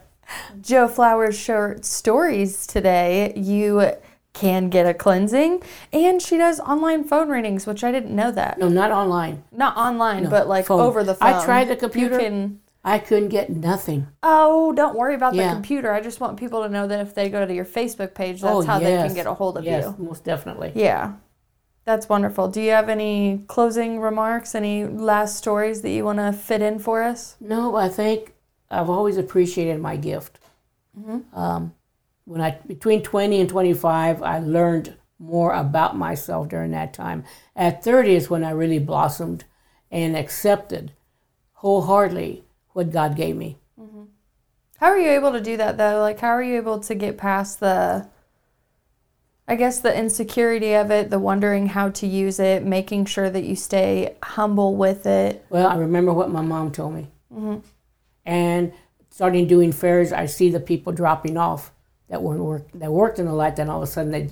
Jo Flowers short stories today, you can get a cleansing and she does online phone readings, which I didn't know that. no not online Not online, but like phone. over the phone. I tried the computer. You can i couldn't get nothing Oh, don't worry about the computer. I just want people to know that if they go to your Facebook page, that's oh how they can get a hold of yes you. most definitely Yeah. That's wonderful. Do you have any closing remarks, any last stories that you want to fit in for us? No, I think I've always appreciated my gift. Mm-hmm. Um, when I between twenty and twenty five, I learned more about myself during that time. At thirty is when I really blossomed and accepted wholeheartedly what God gave me. How are you able to do that though? Like, how are you able to get past the, I guess, the insecurity of it, the wondering how to use it, making sure that you stay humble with it? Well, I remember what my mom told me, mm-hmm. and starting doing fairs, I see the people dropping off that weren't work that worked in the light. Then all of a sudden they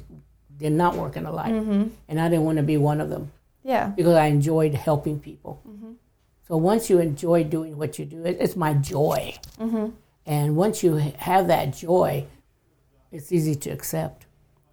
did not work in the light, mm-hmm. and I didn't want to be one of them. Yeah. because I enjoyed helping people. Mm-hmm. So once you enjoy doing what you do, it, it's my joy. Mm-hmm. And once you have that joy, it's easy to accept.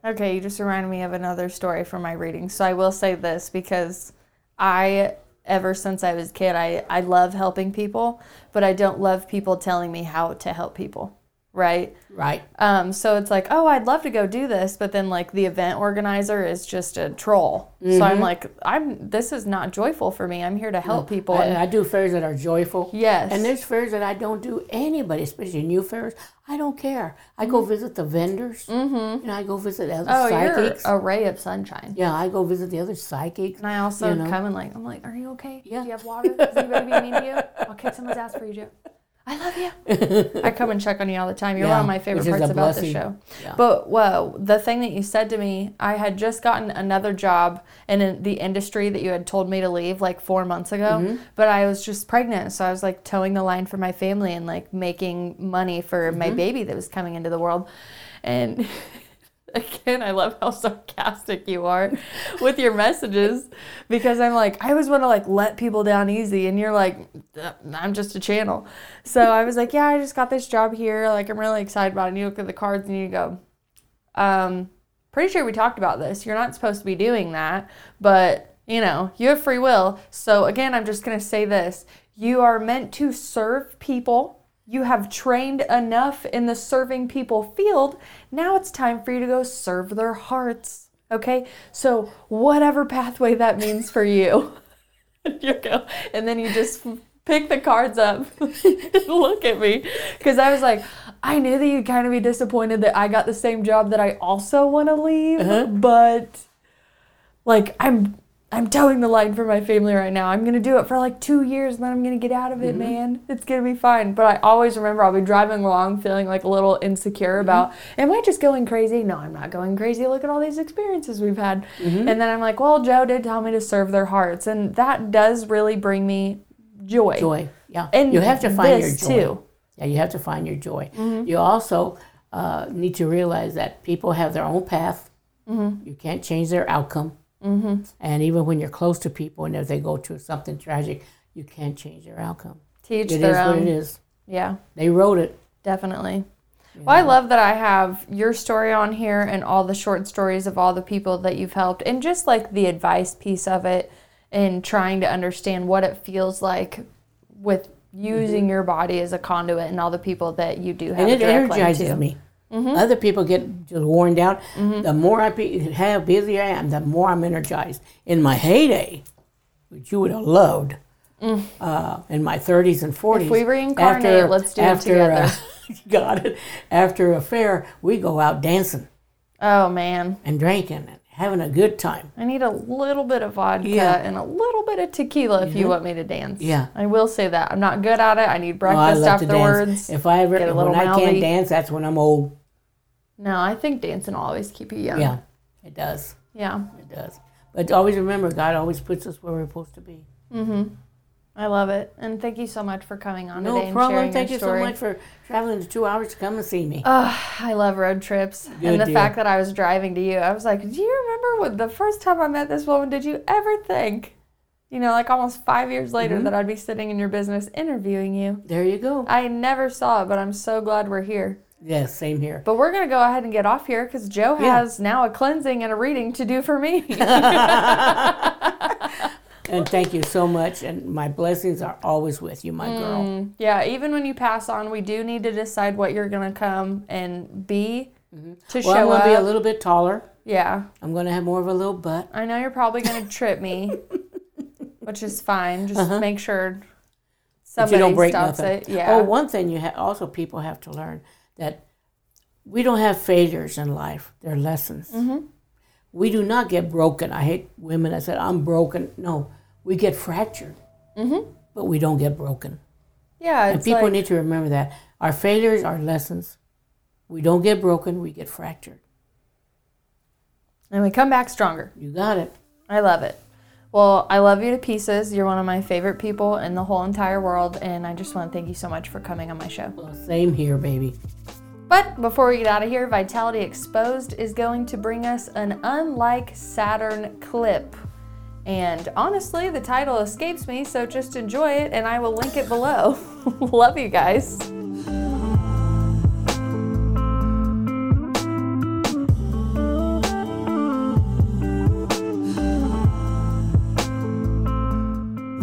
Okay, you just reminded me of another story from my reading. So I will say this because I, ever since I was a kid, I, I love helping people, but I don't love people telling me how to help people, right? Right? Um, so it's like, oh, I'd love to go do this, but then like the event organizer is just a troll. So I'm like, I'm this is not joyful for me. I'm here to help people. I, and- I do fairs that are joyful. yes. And there's fairs that I don't do anybody, especially new fairs. I don't care. I go visit the vendors. Mm-hmm. And I go visit other oh, psychics. you're a ray of sunshine. yeah, I go visit the other psychics. And I also You know? come and like, I'm like, are you okay? Yeah. Do you have water? Is anybody being mean to you? I'll kick someone's ass for you, Jo. I love you. I come and check on you all the time. You're Yeah, one of my favorite parts about the show. Yeah. But whoa, the thing that you said to me, I had just gotten another job in the industry that you had told me to leave like four months ago. Mm-hmm. But I was just pregnant, so I was like towing the line for my family and like making money for my Mm-hmm. baby that was coming into the world. And again, I love how sarcastic you are with your messages because I'm like, I always want to like let people down easy, and you're like, "Uh, I'm just a channel. So I was like, yeah, I just got this job here. Like, I'm really excited about it. And you look at the cards and you go, um, pretty sure we talked about this. You're not supposed to be doing that, but you know, you have free will. So again, I'm just going to say this. You are meant to serve people. You have trained enough in the serving people field. Now it's time for you to go serve their hearts. Okay? So, whatever pathway that means for you, you go. And then you just pick the cards up and look at me. Because I was like, I knew that you'd kind of be disappointed that I got the same job that I also want to leave. Uh-huh. But, like, I'm. I'm towing the line for my family right now. I'm gonna do it for like two years, and then I'm gonna get out of it, man. It's gonna be fine. But I always remember I'll be driving along feeling like a little insecure about, am I just going crazy? No, I'm not going crazy. Look at all these experiences we've had. And then I'm like, well, Jo did tell me to serve their hearts, and that does really bring me joy. joy. Yeah, And you have to find your joy. too. Mm-hmm. Yeah, you have to find your joy. You also uh, need to realize that people have their own path. Mm-hmm. You can't change their outcome. Mm-hmm. And even when you're close to people and if they go through something tragic, you can't change their outcome. Teach It is their what own. it is. Yeah. They wrote it. Definitely. Well, I love that I have your story on here and all the short stories of all the people that you've helped, and just like the advice piece of it, and trying to understand what it feels like with using your body as a conduit and all the people that you do have Mm-hmm. and it a direct link energizes to. Me. Other people get just worn down. The more I be, how busy I am, the more I'm energized. In my heyday, which you would have loved, uh, in my 30s and 40s. If we reincarnate, let's do it together. uh, got it. After a fair, we go out dancing Oh man, and drinking having a good time. I need a little bit of vodka Yeah. and a little bit of tequila if you want me to dance. Yeah. I will say that I'm not good at it. I need Oh, I breakfast love to afterwards. dance. If I ever, get a when I can't dance, that's when I'm old. No, I think dancing will always keep you young. Yeah, it does. Yeah. It does. But always remember, God always puts us where we're supposed to be. Mm-hmm. I love it. And thank you so much for coming on No today and problem. sharing Thank you so much for traveling the two hours to come and see me. I love road trips. Good and the deal. fact that I was driving to you, I was like, Do you remember when the first time I met this woman, did you ever think, you know, like almost five years later, Mm-hmm. that I'd be sitting in your business interviewing you? there you go. I never saw it, but I'm so glad we're here. yes, same here. But we're going to go ahead and get off here because Jo Yeah. has now a cleansing and a reading to do for me. And thank you so much. And my blessings are always with you, my girl. yeah, even when you pass on, we do need to decide what you're going to come and be to Mm-hmm. Well, I'm show going up. to be a little bit taller. yeah. I'm going to have more of a little butt. I know you're probably going to trip me, which is fine. Just make sure somebody you don't break stops nothing. it. Yeah. Oh, one thing you ha- also people have to learn that we don't have failures in life. They're lessons. Mm-hmm. We do not get broken. I hate women that said, I'm broken. No, we get fractured, mm-hmm. but we don't get broken. yeah. And people like, need to remember that. Our failures are lessons. We don't get broken, we get fractured. and we come back stronger. You got it. I love it. Well, I love you to pieces. You're one of my favorite people in the whole entire world. And I just want to thank you so much for coming on my show. Well, same here, baby. But before we get out of here, Vitality Exposed is going to bring us an Unlike Saturn clip. And honestly, the title escapes me, so just enjoy it and I will link it below. Love you guys.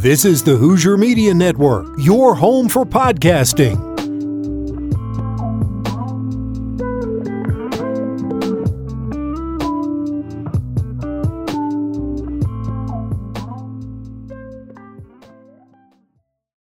This is the Hoosier Media Network, your home for podcasting.